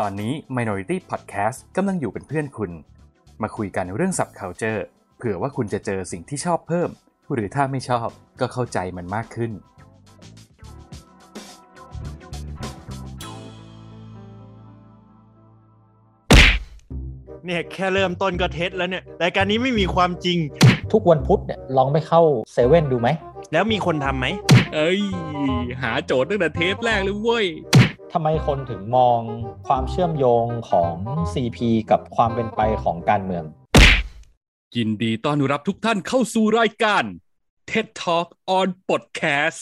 ตอนนี้ Minority Podcast กำลังอยู่เป็นเพื่อนคุณ มาคุยกันเรื่องสับ culture เผื่อว่าคุณจะเจอสิ่งที่ชอบเพิ่ม หรือถ้าไม่ชอบก็เข้าใจมันมากขึ้น เนี่ยแค่เริ่มต้นก็เท็จแล้วเนี่ยรายการนี้ไม่มีความจริง ทุกวันพุธเนี่ยลองไปเข้าเซเว่นดูไหม แล้วมีคนทำไหม เอ้ย หาโจทย์ตั้งแต่เทปแรกเลยเว้ย ทำไมคนถึงมองความเชื่อมโยงของ CP กับความเป็นไปของการเมือง ยินดีต้อนรับทุกท่านเข้าสู่รายการ TED Talk on Podcast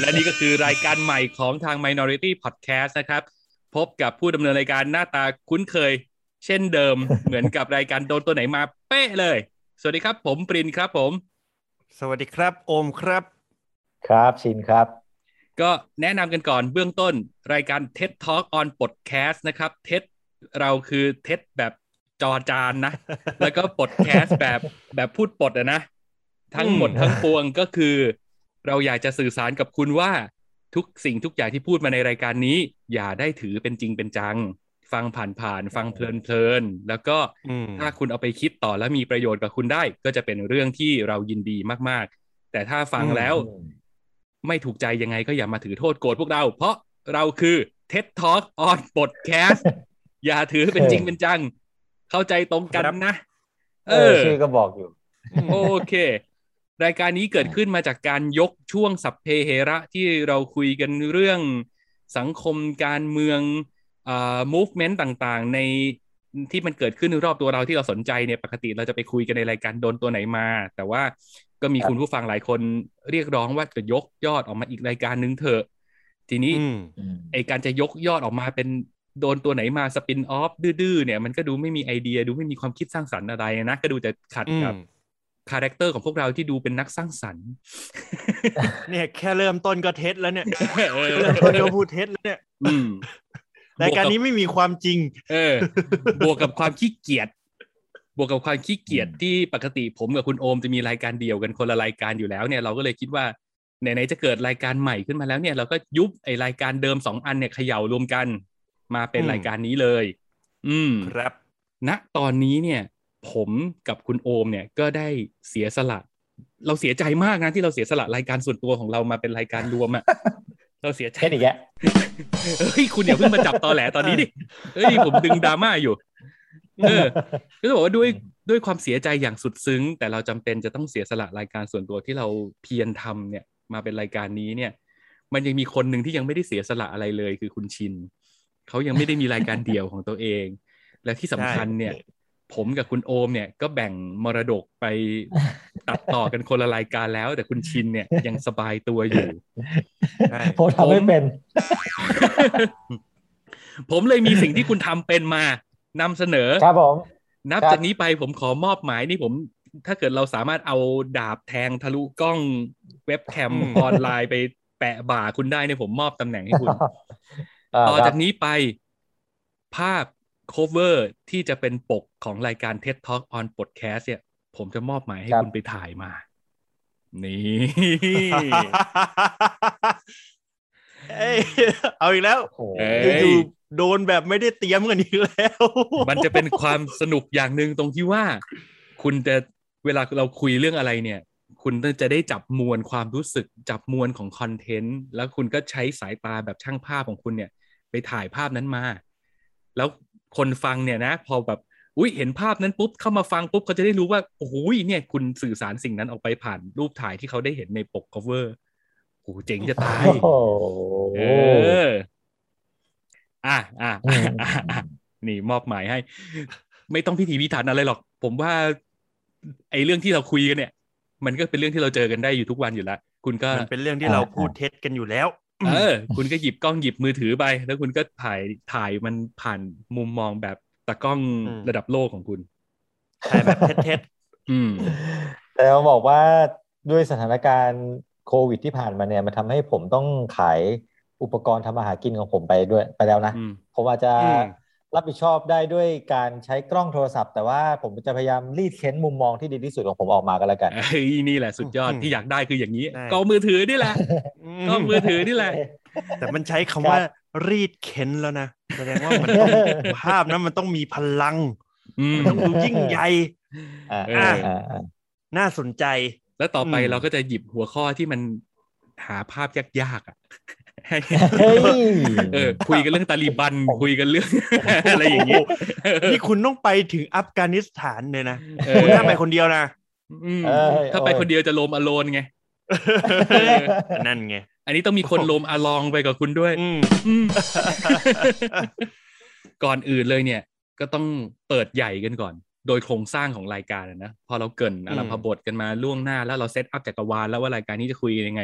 และนี่ก็คือรายการใหม่ของทาง Minority Podcast นะครับ พบกับผู้ดำเนินรายการหน้าตาคุ้นเคย เช่นเดิม เหมือนกับรายการโดนตัวไหนมาเป๊ะเลย สวัสดีครับผมปรินครับผม สวัสดีครับ โอมครับ ครับชินครับ ก็แนะนำกันก่อนเบื้องต้นรายการ TED Talk on Podcast นะครับ TED เราคือ TED แบบจอจานนะ แล้วก็ Podcast แบบแบบพูดปดอะนะ ทั้งหมดอืมทั้งปวงก็คือ เราอยากจะสื่อสารกับคุณว่าทุกสิ่งทุกอย่างที่พูดมาในรายการนี้ อย่าได้ถือเป็นจริงเป็นจัง ฟังผ่านๆฟังเพลินๆแล้วก็อืมถ้าคุณเอาไปคิดต่อแล้วมีประโยชน์กับคุณได้ ก็จะเป็นเรื่องที่เรายินดีมากๆ แต่ถ้าฟังแล้ว ไม่ถูกใจยังไงก็อย่ามาถือโทษโกรธพวกเรา เพราะเราคือ TED Talk on Podcast อย่าถือเป็นจริงเป็นจัง เข้าใจตรงกันครับนะ เออชื่อก็บอกอยู่ โอเค รายการนี้เกิดขึ้นมาจากการยกช่วงสัพเพเหระที่เราคุยกันเรื่องสังคมการเมืองอ่า movement ต่างๆ ในที่มันเกิดขึ้นรอบตัวเราที่เราสนใจเนี่ยปกติเราจะไปคุยกันในรายการโดนตัวไหนมา แต่ว่า ก็มีครับคุณผู้ฟังหลายคนเรียกร้องว่าจะยกยอดออกมาอีกรายการนึงเถอะ ทีนี้อืมไอการจะยกยอดออกมาเป็นโดนตัวไหนมา spin-off ดื้อๆเนี่ยมันก็ดูไม่มีไอเดียดูไม่มีความคิดสร้างสรรค์อะไรนะก็ดูจะขัดอืมกับคาแรคเตอร์ของพวกเราที่ดูเป็นนักสร้างสรรค์ เนี่ยแค่เริ่มต้นก็เท็จแล้วเนี่ยเออเริ่มต้นก็พูดเท็จแล้วเนี่ยอืมรายการนี้ไม่มีความจริง เออบวกกับความขี้เกียจ บวกกับความขี้เกียจที่ปกติผมกับคุณโอมจะมีรายการเดียวกันคนละรายการอยู่แล้วเนี่ยเราก็เลยคิดว่าไหนๆจะเกิดรายการใหม่ขึ้นมาแล้วเนี่ยเราก็ยุบไอรายการเดิมสองอันเนี่ยเขย่ารวมกัน มาเป็นอืมรายการนี้เลย อืมครับณตอนนี้เนี่ย ผมกับคุณโอมเนี่ยก็ได้เสียสละ เราเสียใจมากนะที่เราเสียสละรายการส่วนตัวของเรามาเป็นรายการรวมอะเราเสียใจแค่นี้แกเฮ้ยคุณอย่าเพิ่งมาจับตอแหลตอนนี้ดิเฮ้ยผมดึงดราม่าอยู่ เออก็จะบอกว่าด้วยด้วยความเสียใจอย่างสุดซึ้ง แต่เราจำเป็นจะต้องเสียสละรายการส่วนตัวที่เราเพียรทำเนี่ย มาเป็นรายการนี้เนี่ย มันยังมีคนหนึ่งที่ยังไม่ได้เสียสละอะไรเลยคือคุณชินเขายังไม่ได้มีรายการเดี่ยวของตัวเอง และที่สำคัญเนี่ย ผมกับคุณโอมเนี่ยก็แบ่งมรดกไปตัดต่อกันคนละรายการแล้ว แต่คุณชินเนี่ยยังสบายตัวอยู่ใช่ผมทำไม่เป็น ผมเลยมีสิ่งที่คุณทำเป็นมา นำเสนอครับผมนับครับจากนี้ไปผมขอมอบหมายนี่ผม ถ้าเกิดเราสามารถเอาดาบแทงทะลุกล้องเว็บแคมอืมออนไลน์ไปแปะบ่าคุณได้เนี่ยผมมอบตำแหน่งให้คุณาต่อครับจากนี้ไปภาพ cover ที่จะเป็นปกของรายการ TED Talk on Podcast เนี่ย ผมจะมอบหมายให้คุณไปถ่ายมา นี่ เอ้ยเอาอีกแล้วโอ้โหเอ้ยอยู่ๆโดนแบบไม่ได้เตรียมกันอีกแล้ว มันจะเป็นความสนุกอย่างหนึ่งตรงที่ว่า คุณจะเวลาเราคุยเรื่องอะไรเนี่ย คุณจะได้จับมวลความรู้สึกจับมวลของคอนเทนต์ แล้วคุณก็ใช้สายตาแบบช่างภาพของคุณเนี่ย ไปถ่ายภาพนั้นมา แล้วคนฟังเนี่ยนะ พอแบบอุ้ยเห็นภาพนั้นปุ๊บเข้ามาฟังปุ๊บเขาจะได้รู้ว่าโอ้โหเนี่ยคุณสื่อสารสิ่งนั้นออกไปผ่านรูปถ่ายที่เขาได้เห็นในปก cover โอ้โหเจ๋งจะตายโอ้โหเอออะอะอะอะอะนี่มอบหมายให้ ไม่ต้องพิถีพิถันอะไรหรอก ผมว่า ไอ้เรื่องที่เราคุยกันเนี่ย มันก็เป็นเรื่องที่เราเจอกันได้อยู่ทุกวันอยู่แล้วคุณก็มันเป็นเรื่องที่เราพูดเท็จกันอยู่แล้ว เออ คุณก็หยิบกล้องหยิบมือถือไป แล้วคุณก็ถ่ายถ่ายมันผ่านมุมมองแบบตากล้องอืมระดับโลกของคุณถ่ายแบบเท็จอืมแต่เราบอกว่าด้วยสถานการณ์ โควิดที่ผ่านมาเนี่ยมันทำให้ผมต้องขายอุปกรณ์ทำอาหารกินของผมไปด้วยไปแล้วนะอืมผมอาจจะอืมรับผิดชอบได้ด้วยการใช้กล้องโทรศัพท์ แต่ว่าผมจะพยายามรีดเค้นมุมมองที่ดีที่สุดของผมออกมากันแล้วกันเฮ้ยนี่แหละสุดยอดอืมที่อยากได้คืออย่างนี้ได้กล้องมือถือนี่แหละๆกล้องมือถือนี่แหละ แต่มันใช้คำว่ารีดเค้นแล้วนะแสดงว่ามันต้องภาพนั้นมันต้องมีพลังอืมมันต้องดูยิ่งใหญ่อ่าเออ่าออ่าอ่าน่าสนใจ แล้วต่อไปอืมเราก็จะหยิบหัวข้อที่มันหาภาพยากๆอะให้เฮ้ยเออคุยกันเรื่องตาลีบันคุยกันเรื่องอะไรอย่างเงี้ยนี่คุณต้องไปถึงอัฟกานิสถานเลยนะเออคุณห้ามไปคนเดียวนะอืมเอ้ยถ้าไปคนเดียวจะโลมอโลนไงนั่นไง อันนี้ต้องมีคนโลมอลองไปกับคุณด้วยอืมอืมก่อนอื่นเลยเนี่ย ก็ต้องเปิดใหญ่กันก่อน โดยโครงสร้างของรายการนะพอเราเกินอารมพบทกันมาล่วงหน้า แล้วเราเซตอัพจักรวาลแล้วว่ารายการนี้จะคุยยังไง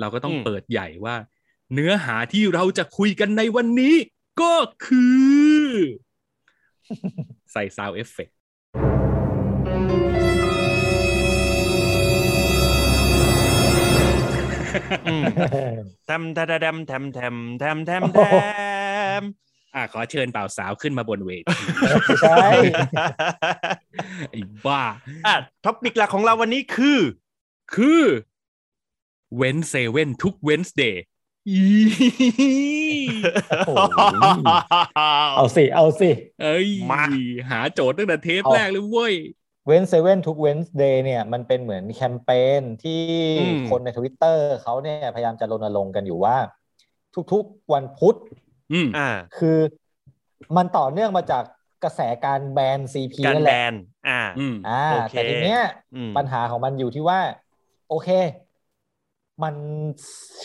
เราก็ต้องเปิดใหญ่ว่า เนื้อหาที่เราจะคุยกันในวันนี้ ก็คือ ใส่ sound effectทแทมแทมแทมแทมแทมแทม อะขอเชิญบ่าวสาวขึ้นมาบนเวทีไม่ใช่ไอ้บ้าอะ topic หลักของเราวันนี้คือ คือเว้นเซเว่นทุก Wednesdayโอ้โหเอาสิ เอาสิ เอ้ยมาหาโจทย์ตั้งแต่เทปเอาแรกเลยเว้ย เว้นเซเว่นทุก Wednesday เนี่ย มันเป็นเหมือนแคมเปญที่อืมคนในทวิตเตอร์เขาเนี่ย พยายามจะรณรงค์กันอยู่ว่า ทุกๆวันพุธ อืมอ่า คือ มันต่อเนื่องมาจากกระแสการแบนซีพีการนั่นแบแหละนอ่าอืมอ่าโอเคแต่ทีเนี้ยอืมปัญหาของมันอยู่ที่ว่า โอเค มัน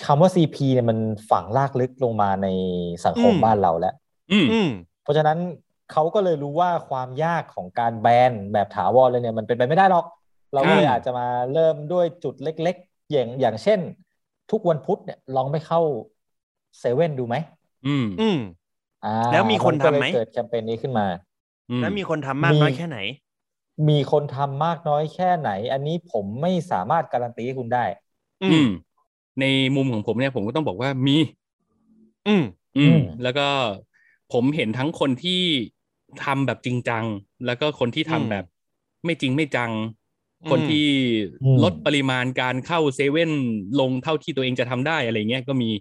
คำว่า CP เนี่ยมันฝังลากลึกลงมาในสังคมบ้านเราแล้วอืมอืมเพราะฉะนั้นเขาก็เลยรู้ว่าความยากของการแบนแบบถาวรเลยเนี่ยมันเป็นไปไม่ได้หรอก เราก็เลยครับอาจจะมาเริ่มด้วยจุดเล็ก ๆ อย่างอย่างเช่น ทุกวันพุธเนี่ยลองไม่เข้าเซเว่นดูไหม อืม อืม อ่าแล้วมีคนทำไหม ก็เลยเกิดแคมเปญนี้ขึ้นมา อืมแล้วมีคนทำมากน้อยแค่ไหน มีคนทำมากน้อยแค่ไหน อันนี้ผมไม่สามารถการันตีให้คุณได้ อือืม ม ในมุมของผมเนี่ยผมก็ต้องบอกว่ามี อืม อืมอืมแล้วก็ผมเห็นทั้งคนที่ทำแบบจริงจัง แล้วก็คนที่ทำอืม แบบ ไม่จริงไม่จังอืมคนที่อืม ลดปริมาณการเข้าเซเว่นลงเท่าที่ตัวเองจะทำได้อะไรเงี้ยก็มีอืม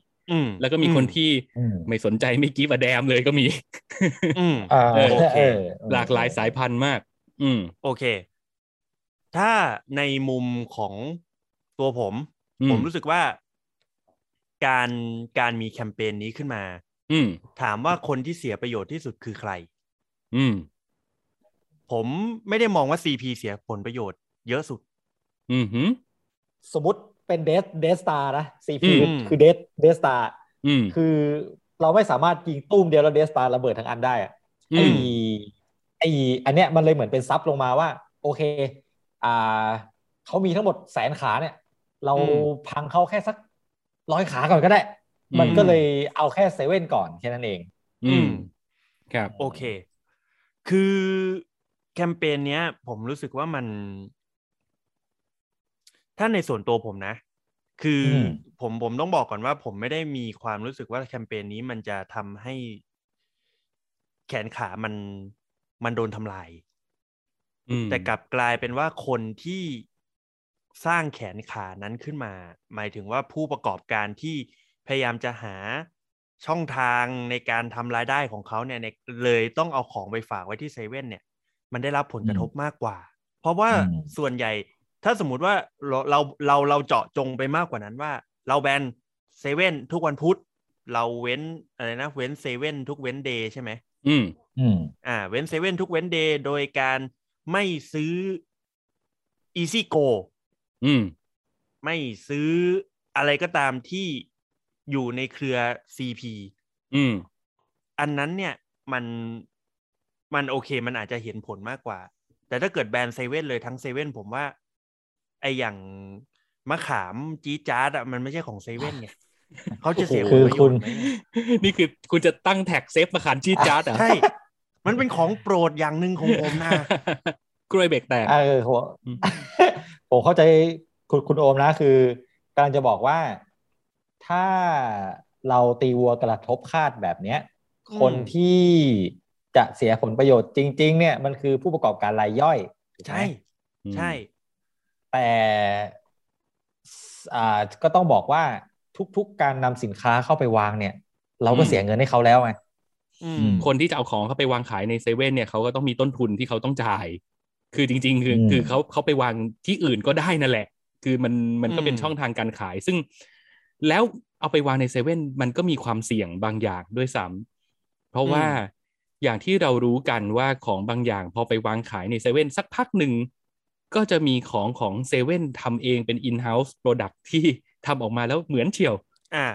แล้วก็มีคนที่อืมไม่สนใจไม่กีฟอะแดมเลยก็มีอืมอ่าเออโอเคออหลากหลายสายพันธุ์มาก อืมโอเค ถ้าในมุมของตัวผมอืมผมรู้สึกว่า การการมีแคมเปญนี้ขึ้นมา อืมถามว่าคนที่เสียประโยชน์ที่สุดคือใคร อืมผมไม่ได้มองว่า CP เสียผลประโยชน์เยอะสุด อืมหืมสมมติ เป็น Death Death Star นะ CP อืมคือ Death Death Starอืมคือเราไม่สามารถยิงตุ้มเดียวแล้ว Death Star ระเบิดทั้งอันได้อะอืไอ้มไอ้อันเนี้ยมันเลยเหมือนเป็นซับลงมาว่า โอเค อ่าเขามีทั้งหมดแสนขาเนี่ย เราอืมพังเขาแค่สักร้อยขาก่อนก็ได้อืมมันก็เลยเอาแค่เซเว่นก่อนแค่นั้นเอง อืมครับ โอเค คือแคมเปญเนี้ย ผมรู้สึกว่ามัน ถ้าในส่วนตัวผมนะ คืออมผมผมต้องบอกก่อนว่า ผมไม่ได้มีความรู้สึกว่าแคมเปญนี้มันจะทำให้ แขนขามันมันโดนทำลายอืมแต่กลับกลายเป็นว่าคนที่สร้างแขนขานั้นขึ้นมา หมายถึงว่าผู้ประกอบการที่พยายามจะหาช่องทางในการทำรายได้ของเขาเนี่ยเนี่ยเลยต้องเอาของไปฝากไว้ที่เซเว่นเนี่ย มันได้รับผลกระทบมากกว่า เพราะว่าอืมส่วนใหญ่ ถ้าสมมุติว่าเราเราเราเราเจาะจงไปมากกว่านั้นว่า เราแบนเซเว่นทุกวันพุธเราเว้นอะไรนะเว้นเซเว่นทุก Wednesday ใช่ไหมอืมอืมอ่า เว้นเซเว่นทุก Wednesday โดยการไม่ซื้อ Easy Go อืมไม่ซื้ออะไรก็ตามที่อยู่ในเครือ CP อืมอันนั้นเนี่ยมันมันโอเคมันอาจจะเห็นผลมากกว่า แต่ถ้าเกิดแบนเซเว่นเลยทั้งเซเว่นผมว่า ไออย่างมะขามจี๊ดจ๊าดอะมันไม่ใช่ของเซเว่นไงเขาจะเสียผลประโยชน์ไหม คือคุณ นี่คือคุณจะตั้งแท็ก save มะขามจี๊ดจ๊าดเหรอใช่ มันเป็นของโปรดอย่างหนึ่งของผมนะกล้วยเบรกแตกเออผมอืมผมเข้าใจคุณคุณโอมนะคือกำลังจะบอกว่าถ้าเราตีวัวกระทบคาดแบบเนี้ยอืมคนที่จะเสียผลประโยชน์จริง ๆ เนี่ยมันคือผู้ประกอบการรายย่อยถูกไหมใช่ ใช่ แต่อ่าก็ต้องบอกว่าทุกๆการนำสินค้าเข้าไปวางเนี่ย เราก็อืมเสียเงินให้เขาแล้วไงอือืมมคนที่จะเอาของเขาไปวางขายในเซเว่นเนี่ยเขาก็ต้องมีต้นทุนที่เขาต้องจ่าย คือจริง ๆ คืออืมคือเขาเขาไปวางที่อื่นก็ได้นั่นแหละ คือมันมันก็เป็นอืมช่องทางการขาย ซึ่ง แล้วเอาไปวางในเซเว่นมันก็มีความเสี่ยงบางอย่างด้วยซ้ำเพราะว่าอย่างที่เรารู้กันว่าของบางอย่าง พอไปวางขายในเซเว่นสักพักหนึ่ง ก็จะมีของของเซเว่นทำเองเป็น in-house product ที่ทำออกมาแล้วเหมือนเชียว อ่า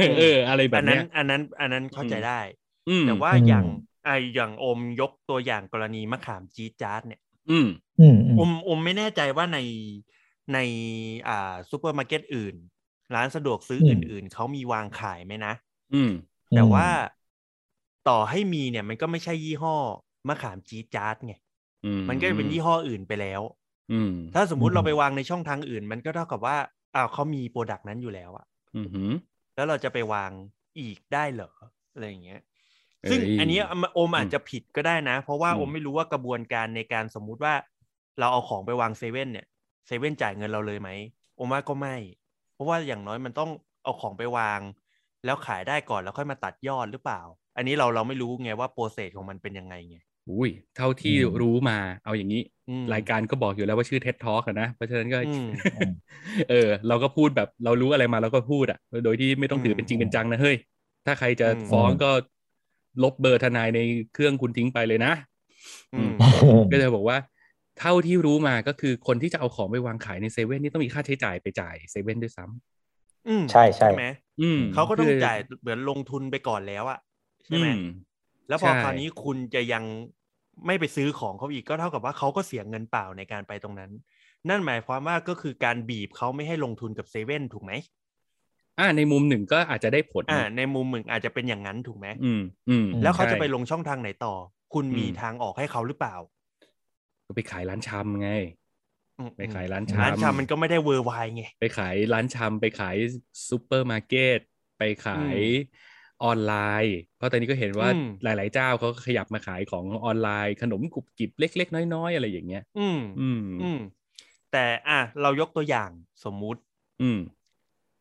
เออ อะไรแบอับนนั้เนี้นยอันนั้น อันนั้นเข้าใจได้อืมแต่ว่าอืมอย่างไออย่างอมยกตัวอย่างกรณีมะขามจี๊ดจ๊าดเนี่ยอืมอืมอืมอมอมไม่แน่ใจว่าในในอ่าซูเปอร์มาร์เก็ตอื่น ร้านสะดวกซื้ออื่น ๆเขามีวางขายไหมนะ อืม แต่ว่าต่อให้มีเนี่ยมันก็ไม่ใช่ยี่ห้อมะขามจี๊ดจ๊าดไงอื มมันก็จะเป็นยี่ห้ออื่นไปแล้วอืมถ้าสมมุติเราไปวางในช่องทางอื่น มันก็เท่ากับว่าอ้าวเขามี product นั้นอยู่แล้วอะอืมหืมแล้วเราจะไปวางอีกได้เหรออะไรอย่างเงี้ยเอ้ยซึ่งอันนี้โอมอาจอืมจะผิดก็ได้นะ เพราะว่าอืมโอมไม่รู้ว่ากระบวนการในการสมมุติว่าเราเอาของไปวางเซเว่นเนี่ยเซเว่นจ่ายเงินเราเลยไหมโอมว่าก็ไม่ เพราะว่าอย่างน้อยมันต้องเอาของไปวาง แล้วขายได้ก่อนแล้วค่อยมาตัดยอดหรือเปล่า อันนี้เราเราไม่รู้ไงว่าโปรเซสของมันเป็นยังไงไง อุ้ยเท่าที่อืมรู้มาเอาอย่างนี้อืมรายการก็บอกอยู่แล้วว่าชื่อ TED Talk อะนะ เพราะฉะนั้นก็อืมเออ เราก็พูดแบบเรารู้อะไรมาเราก็พูดอะ โดยที่ไม่ต้องถือเป็นจริงอืมเป็นจังนะเฮ้ย ถ้าใครจะอืมฟ้องก็ลบเบอร์ทนายในเครื่องคุณทิ้งไปเลยนะอืมก็จะบอกว่า เท่าที่รู้มาก็คือคนที่จะเอาของไปวางขายในเซเว่นนี่ต้องมีค่าใช้จ่ายไปจ่ายเซเว่นด้วยซ้ำอืมใช่ใช่ไหมอืมเขาก็ต้องคือจ่ายเหมือนลงทุนไปก่อนแล้วอะใช่ไหมอืม แล้วพอใช่คราวนี้คุณจะยังไม่ไปซื้อของเขาอีกก็เท่ากับว่าเขาก็เสียเงินเปล่าในการไปตรงนั้น นั่นหมายความว่าก็คือการบีบเขาไม่ให้ลงทุนกับเซเว่นถูกไหมอ่าในมุมหนึ่งก็อาจจะได้ผลอ่านะในมุมมึงอาจจะเป็นอย่างนั้นถูกไหมอืมอืมแล้วเขาจะใช่ไปลงช่องทางไหนต่อ คุณมีอืมทางออกให้เขาหรือเปล่า ก็ไปขายร้านชำไงอืมไปขายร้านอืมชำร้านชำมันก็ไม่ได้ worldwide ไงไปขายร้านชำไปขายซูเปอร์มาร์เก็ตไปขาย ออนไลน์ เพราะตอนนี้ก็เห็นว่าอืมหลาย ๆ เจ้าเขาก็ขยับมาขายของออนไลน์ ขนมกรุบกริบเล็ก ๆ น้อย ๆ อะไรอย่างเงี้ย อืมอืมอืมแต่อะเรายกตัวอย่างสมมุติ อืม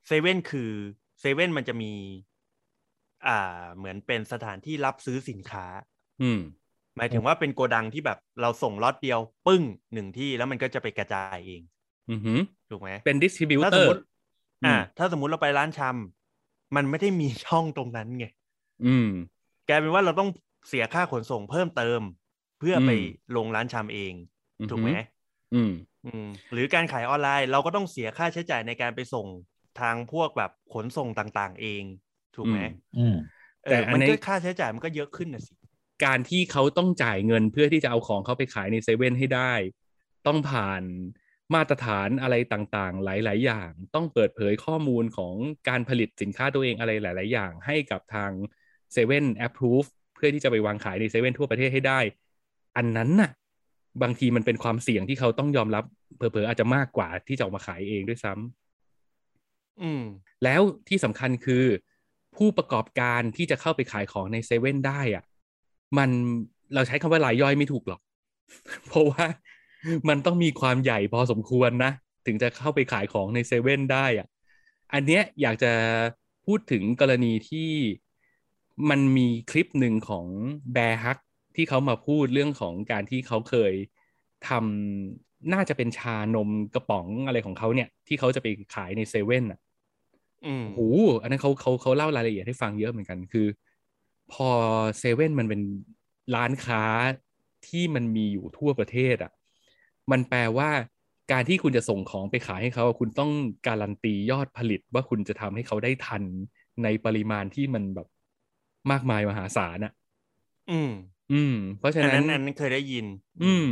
เซเว่นคือเซเว่นมันจะมี อ่า เหมือนเป็นสถานที่รับซื้อสินค้า อืม หมายถึงว่าเป็นโกดังที่แบบเราส่งล็อตเดียว ปึ้งหนึ่งที่แล้วมันก็จะไปกระจายเอง อือหือถูกไหมเป็นดิสติบิวถ้าเตสอมร์มติอ่าถ้าสมมุติเราไปร้านชำ มันไม่ได้มีช่องตรงนั้นไงอืมกลายเป็นว่าเราต้องเสียค่าขนส่งเพิ่มเติม เพื่อไปอืมลงร้านชำเองอือหือถูกไหมอืมอืมหรือการขายออนไลน์เราก็ต้องเสียค่าใช้จ่ายในการไปส่งทางพวกแบบขนส่งต่างๆ เอง ถูกไหมอืมอืมเอแต่ออันมันนี้ก็ค่าใช้จ่ายมันก็เยอะขึ้นนะสิการที่เขาต้องจ่ายเงินเพื่อที่จะเอาของเขาไปขายในเซเว่นให้ได้ ต้องผ่าน มาตรฐานอะไรต่างๆ หลาย ๆ อย่าง ต้องเปิดเผยข้อมูลของการผลิตสินค้าตัวเองอะไรหลาย ๆ อย่าง ให้กับทางเซเว่นแอปพรูฟเพื่อที่จะไปวางขายในเซเว่นทั่วประเทศให้ได้ อันนั้นน่ะ บางทีมันเป็นความเสี่ยงที่เขาต้องยอมรับเผลอๆอาจจะมากกว่าที่จะออกมาขายเองด้วยซ้ำอืม แล้วที่สำคัญคือ ผู้ประกอบการที่จะเข้าไปขายของในเซเว่นได้อะมันเราใช้คำว่ารายย่อยไม่ถูกหรอก เพราะว่า มันต้องมีความใหญ่พอสมควรนะ ถึงจะเข้าไปขายของในเซเว่นได้อะอันเนี้ยอยากจะพูดถึงกรณีที่มันมีคลิปหนึ่งของแบร์ฮักที่เขามาพูดเรื่องของการที่เขาเคยทำน่าจะเป็นชานมกระป๋องอะไรของเขาเนี่ย ที่เขาจะไปขายในเซเว่นอะอืมโอ้โหอันนั้นเขาเขาเขาเล่ารายละเอียดให้ฟังเยอะเหมือนกันคือ พอเซเว่นมันเป็นร้านค้าที่มันมีอยู่ทั่วประเทศอะ มันแปลว่าการที่คุณจะส่งของไปขายให้เขาอะคุณต้องการันตียอดผลิตว่าคุณจะทำให้เขาได้ทันในปริมาณที่มันแบบมากมายมหาศาลอะอืม อืม เพราะฉะอันนั้นั้นนอันนั้นเคยได้ยิน อืม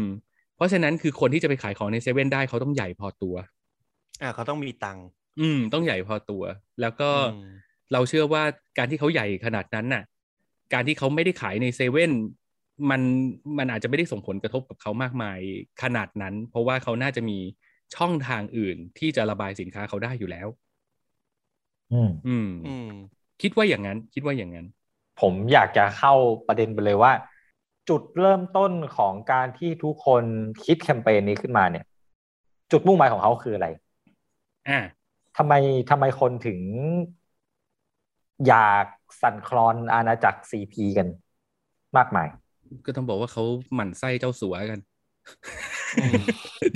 เพราะฉะนั้นคือคนที่จะไปขายของในเซเว่นได้เขาต้องใหญ่พอตัว อ่าเขาต้องมีตังค์อืม ต้องใหญ่พอตัว แล้วก็อืมเราเชื่อว่าการที่เขาใหญ่ขนาดนั้นน่ะ การที่เขาไม่ได้ขายในเซเว่น มันมันอาจจะไม่ได้ส่งผลกระทบกับเขามากมายขนาดนั้น เพราะว่าเขาน่าจะมีช่องทางอื่นที่จะระบายสินค้าเขาได้อยู่แล้วอืมอืมอืมคิดว่าอย่างนั้น คิดว่าอย่างนั้น ผมอยากจะเข้าประเด็นไปเลยว่า จุดเริ่มต้นของการที่ทุกคนคิดแคมเปญนี้ขึ้นมาเนี่ย จุดมุ่งหมายของเขาคืออะไรอ่าทำไมทำไมคนถึง อยากสั่นคลอนอาณาจักรซีพีกันมากมาย ก็ต้องบอกว่าเขาหมั่นไส้เจ้าสัวกันอืม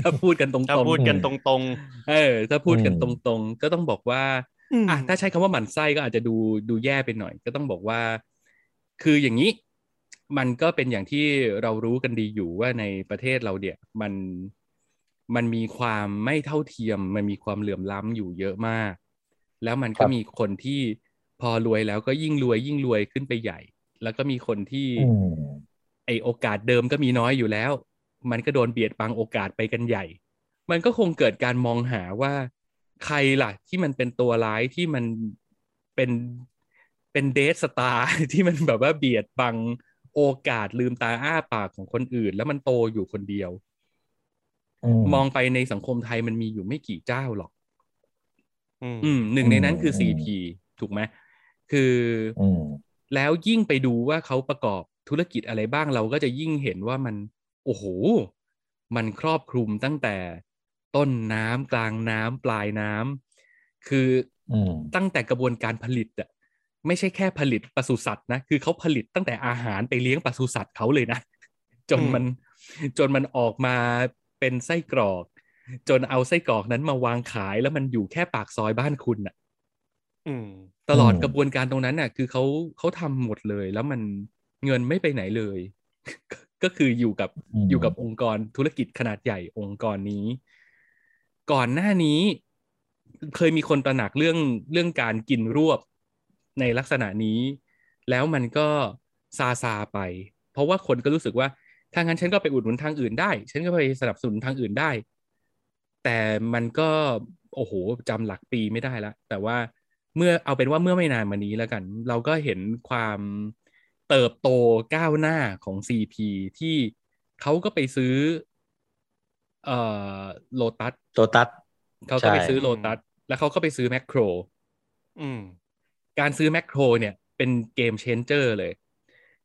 ถ้าพูดกันตรงๆถ้าพูดกันตรงเออ ถ้าพูดกันอืตมรงๆ ก็ต้องบอกว่าๆอืมอะถ้าใช้คำว่าหมั่นไส้ก็อาจจะดูดูแย่ไปหน่อย ก็ต้องบอกว่า คืออย่างนี้ มันก็เป็นอย่างที่เรารู้กันดีอยู่ว่าในประเทศเราเนี่ย มันมันมีความไม่เท่าเทียม มันมีความเหลื่อมล้ำอยู่เยอะมาก แล้วมันคก็รับมีคนที่พอรวยแล้วก็ยิ่งรวยยิ่งรวยขึ้นไปใหญ่ แล้วก็มีคนที่อืม ไอโอกาสเดิมก็มีน้อยอยู่แล้ว มันก็โดนเบียดบังโอกาสไปกันใหญ่ มันก็คงเกิดการมองหาว่า ใครล่ะ ที่มันเป็นตัวร้ายที่มันเป็นเป็นเดสตาร์ที่มันแบบว่าเบียดบังโอกาสลืมตาอ้าปากของคนอื่น แล้วมันโตอยู่คนเดียวอืมมองไปในสังคมไทยมันมีอยู่ไม่กี่เจ้าหรอก อืมอืมหนึ่งในนั้นคืออืม CP ถูกไหมคืออืมแล้วยิ่งไปดูว่าเขาประกอบ ธุรกิจอะไรบ้างเราก็จะยิ่งเห็นว่ามันโอ้โห มันครอบคลุมตั้งแต่ต้นน้ำกลางน้ำปลายน้ำคืออืมตั้งแต่กระบวนการผลิตอะไม่ใช่แค่ผลิตปศุสัตว์นะคือเขาผลิตตั้งแต่อาหารไปเลี้ยงปศุสัตว์เขาเลยนะ จนมันจนมันออกมาเป็นไส้กรอก จนเอาไส้กรอกนั้นมาวางขายแล้วมันอยู่แค่ปากซอยบ้านคุณน่ะอืมตลอดอืมกระบวนการตรงนั้นน่ะ คือเขาเขาทำหมดเลยแล้วมัน เงินไม่ไปไหนเลย ก็คืออยู่กับมอยู่กับองค์กรธุรกิจขนาดใหญ่องค์กรนี้ ก่อนหน้านี้ เคยมีคนตระหนักเรื่องเรื่องการกินรวบในลักษณะนี้ แล้วมันก็ซาซาไป เพราะว่าคนก็รู้สึกว่าถ้างั้นฉันก็ไปอุดหนุนทางอื่นได้ ฉันก็ไปสนับสนุนทางอื่นได้ แต่มันก็โอ้โหจำหลักปีไม่ได้ละแต่ว่าเมื่อเอาเป็นว่าเมื่อไม่นานมานี้แล้วกัน เราก็เห็นความ เติบโตก้าวหน้าของ CP ที่เขาก็ไปซื้อ เอ่อโลตัสโลตัสเขาก็ไปใช่ซื้อโลตัสแล้วเขาก็ไปซื้อแมคโครอืมการซื้อแมคโครเนี่ยเป็น game changer เลย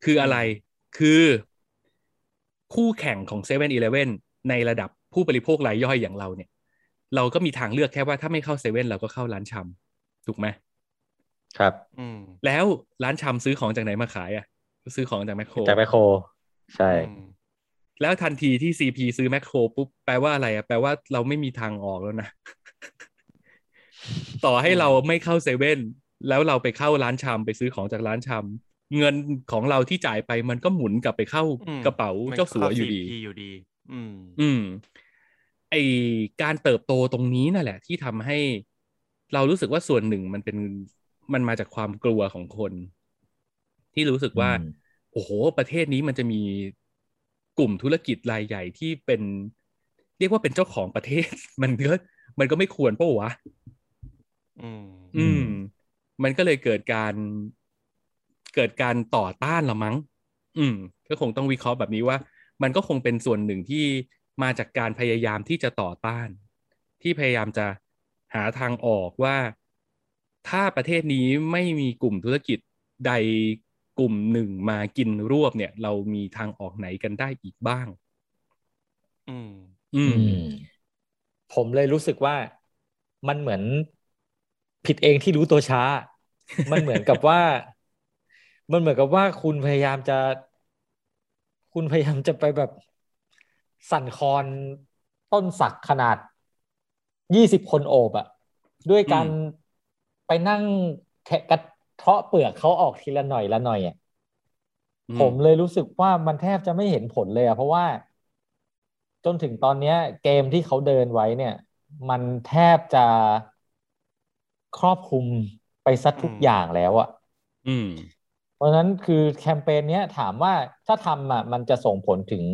คืออะไรคือคู่แข่งของ7 e เ e ่ e อในระดับผู้บริโภครายย่อยอย่างเราเนี่ย เราก็มีทางเลือกแค่ว่าถ้าไม่เข้าเซเว่นเราก็เข้าร้านชำถูกไหมครับ อืมแล้วร้านชำซื้อของจากไหนมาขายอะ ซื้อของจากแมคโครจากแมคโครใช่อืมแล้วทันทีที่ CP ซื้อแมคโครปุ๊บแปลว่าอะไรอะแปลว่าเราไม่มีทางออกแล้วนะ ต่อให้เราไม่เข้าเซเว่นแล้วเราไปเข้าร้านชำไปซื้อของจากร้านชำเงินของเราที่จ่ายไปมันก็หมุนกลับไปเข้าอืมกระเป๋ามันเจ้าสัวอยู่ดีเข้า CP อยู่ดี อืม อืมไอการเติบโตตรงนี้นั่นแหละ ที่ทำให้เรารู้สึกว่าส่วนหนึ่งมันเป็นมันมาจากความกลัวของคน ที่รู้สึกว่าอืมโอ้โห ประเทศนี้มันจะมีกลุ่มธุรกิจรายใหญ่ที่เป็น เรียกว่าเป็นเจ้าของประเทศ มันก็มันก็ไม่ควรปะวะอืม อืม มันก็เลยเกิดการเกิดการต่อต้านละมั้ง อืม ก็คงต้องวิเคราะห์แบบนี้ว่า มันก็คงเป็นส่วนหนึ่งที่มาจากการพยายามที่จะต่อต้าน ที่พยายามจะหาทางออกว่า ถ้าประเทศนี้ไม่มีกลุ่มธุรกิจใด กลุ่มหนึ่งมากินรวบเนี่ย เรามีทางออกไหนกันได้อีกบ้างอืมอืม อืม ผมเลยรู้สึกว่ามันเหมือนผิดเองที่รู้ตัวช้า มันเหมือนกับว่า มันเหมือนกับว่าคุณพยายามจะ คุณพยายามจะไปแบบสั่นคลอนต้นสักขนาดยี่สิบคนโอบอะด้วยการอืมไปนั่งแคะกระ เทาะเปลือกเขาออกทีละหน่อยละหน่อยอะอืผมเลยรู้สึกว่ามันแทบจะไม่เห็นผลเลยอะเพราะว่า จนถึงตอนเนี้ย เกมที่เขาเดินไว้เนี่ย มันแทบจะครอบคลุมไปซะทุกอืมอย่างแล้วอะอืมเพราะฉะนั้นคือแคมเปญเนี้ยถามว่าถ้าทำอะมันจะส่งผลถึง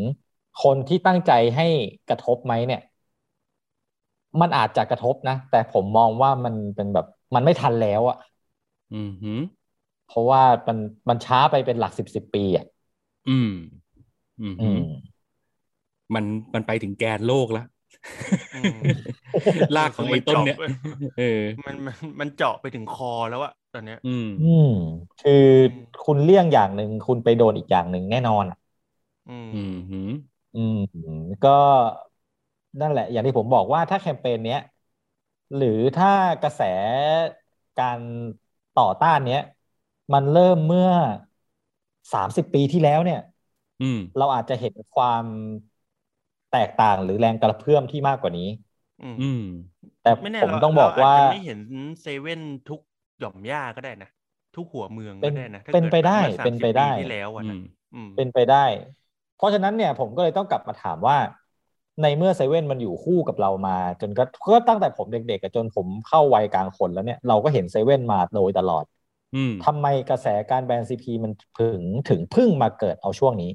คนที่ตั้งใจให้กระทบไหมเนี่ย มันอาจจะกระทบนะ แต่ผมมองว่ามันเป็นแบบ มันไม่ทันแล้วอะอืมหืม เพราะว่ามันมันช้าไปเป็นหลักสิบสิบปีอะอืม อืมอืหืมมมันมันไปถึงแกนโลกแล้วอืมลากของไอ้ต้นเนี้ยมันเจาะเออมันมันมันเจาะไปถึงคอแล้วอะตอนเนี้ย อืม อืม คืออืมคุณเลี่ยงอย่างหนึ่งคุณไปโดนอีกอย่างหนึ่งแน่นอนอะอืมอืมหืม อืม ก็นั่นแหละ อย่างที่ผมบอกว่าถ้าแคมเปญเนี้ย หรือถ้ากระแสการ ต่อต้านเนี้ย มันเริ่มเมื่อสามสิบปีที่แล้วเนี่ยอืมเราอาจจะเห็นความแตกต่างหรือแรงกระเพื่อมที่มากกว่านี้ อืมอืมแต่ไม่แน่ผมเราต้องบอกเรว่าจจะไม่เห็นเซเว่นทุกหย่อมหญ้าก็ได้นะทุกหัวเมืองเป็ก็นได้นะถ้าเป็นกิไปได้มื่อเป็นไป30ได้ที่แล้วอะอืนะมอืมเป็นไปได้ เพราะฉะนั้นเนี่ยผมก็เลยต้องกลับมาถามว่า ในเมื่อเซเว่นมันอยู่คู่กับเรามา จนก็ก็ตั้งแต่ผมเด็กๆอะจนผมเข้าวัยกลางคนแล้วเนี่ยเราก็เห็นเซเว่นมาโดยตลอดอืมทำไมกระแสการแบนซีพีมันถึงถึงเพิ่งมาเกิดเอาช่วงนี้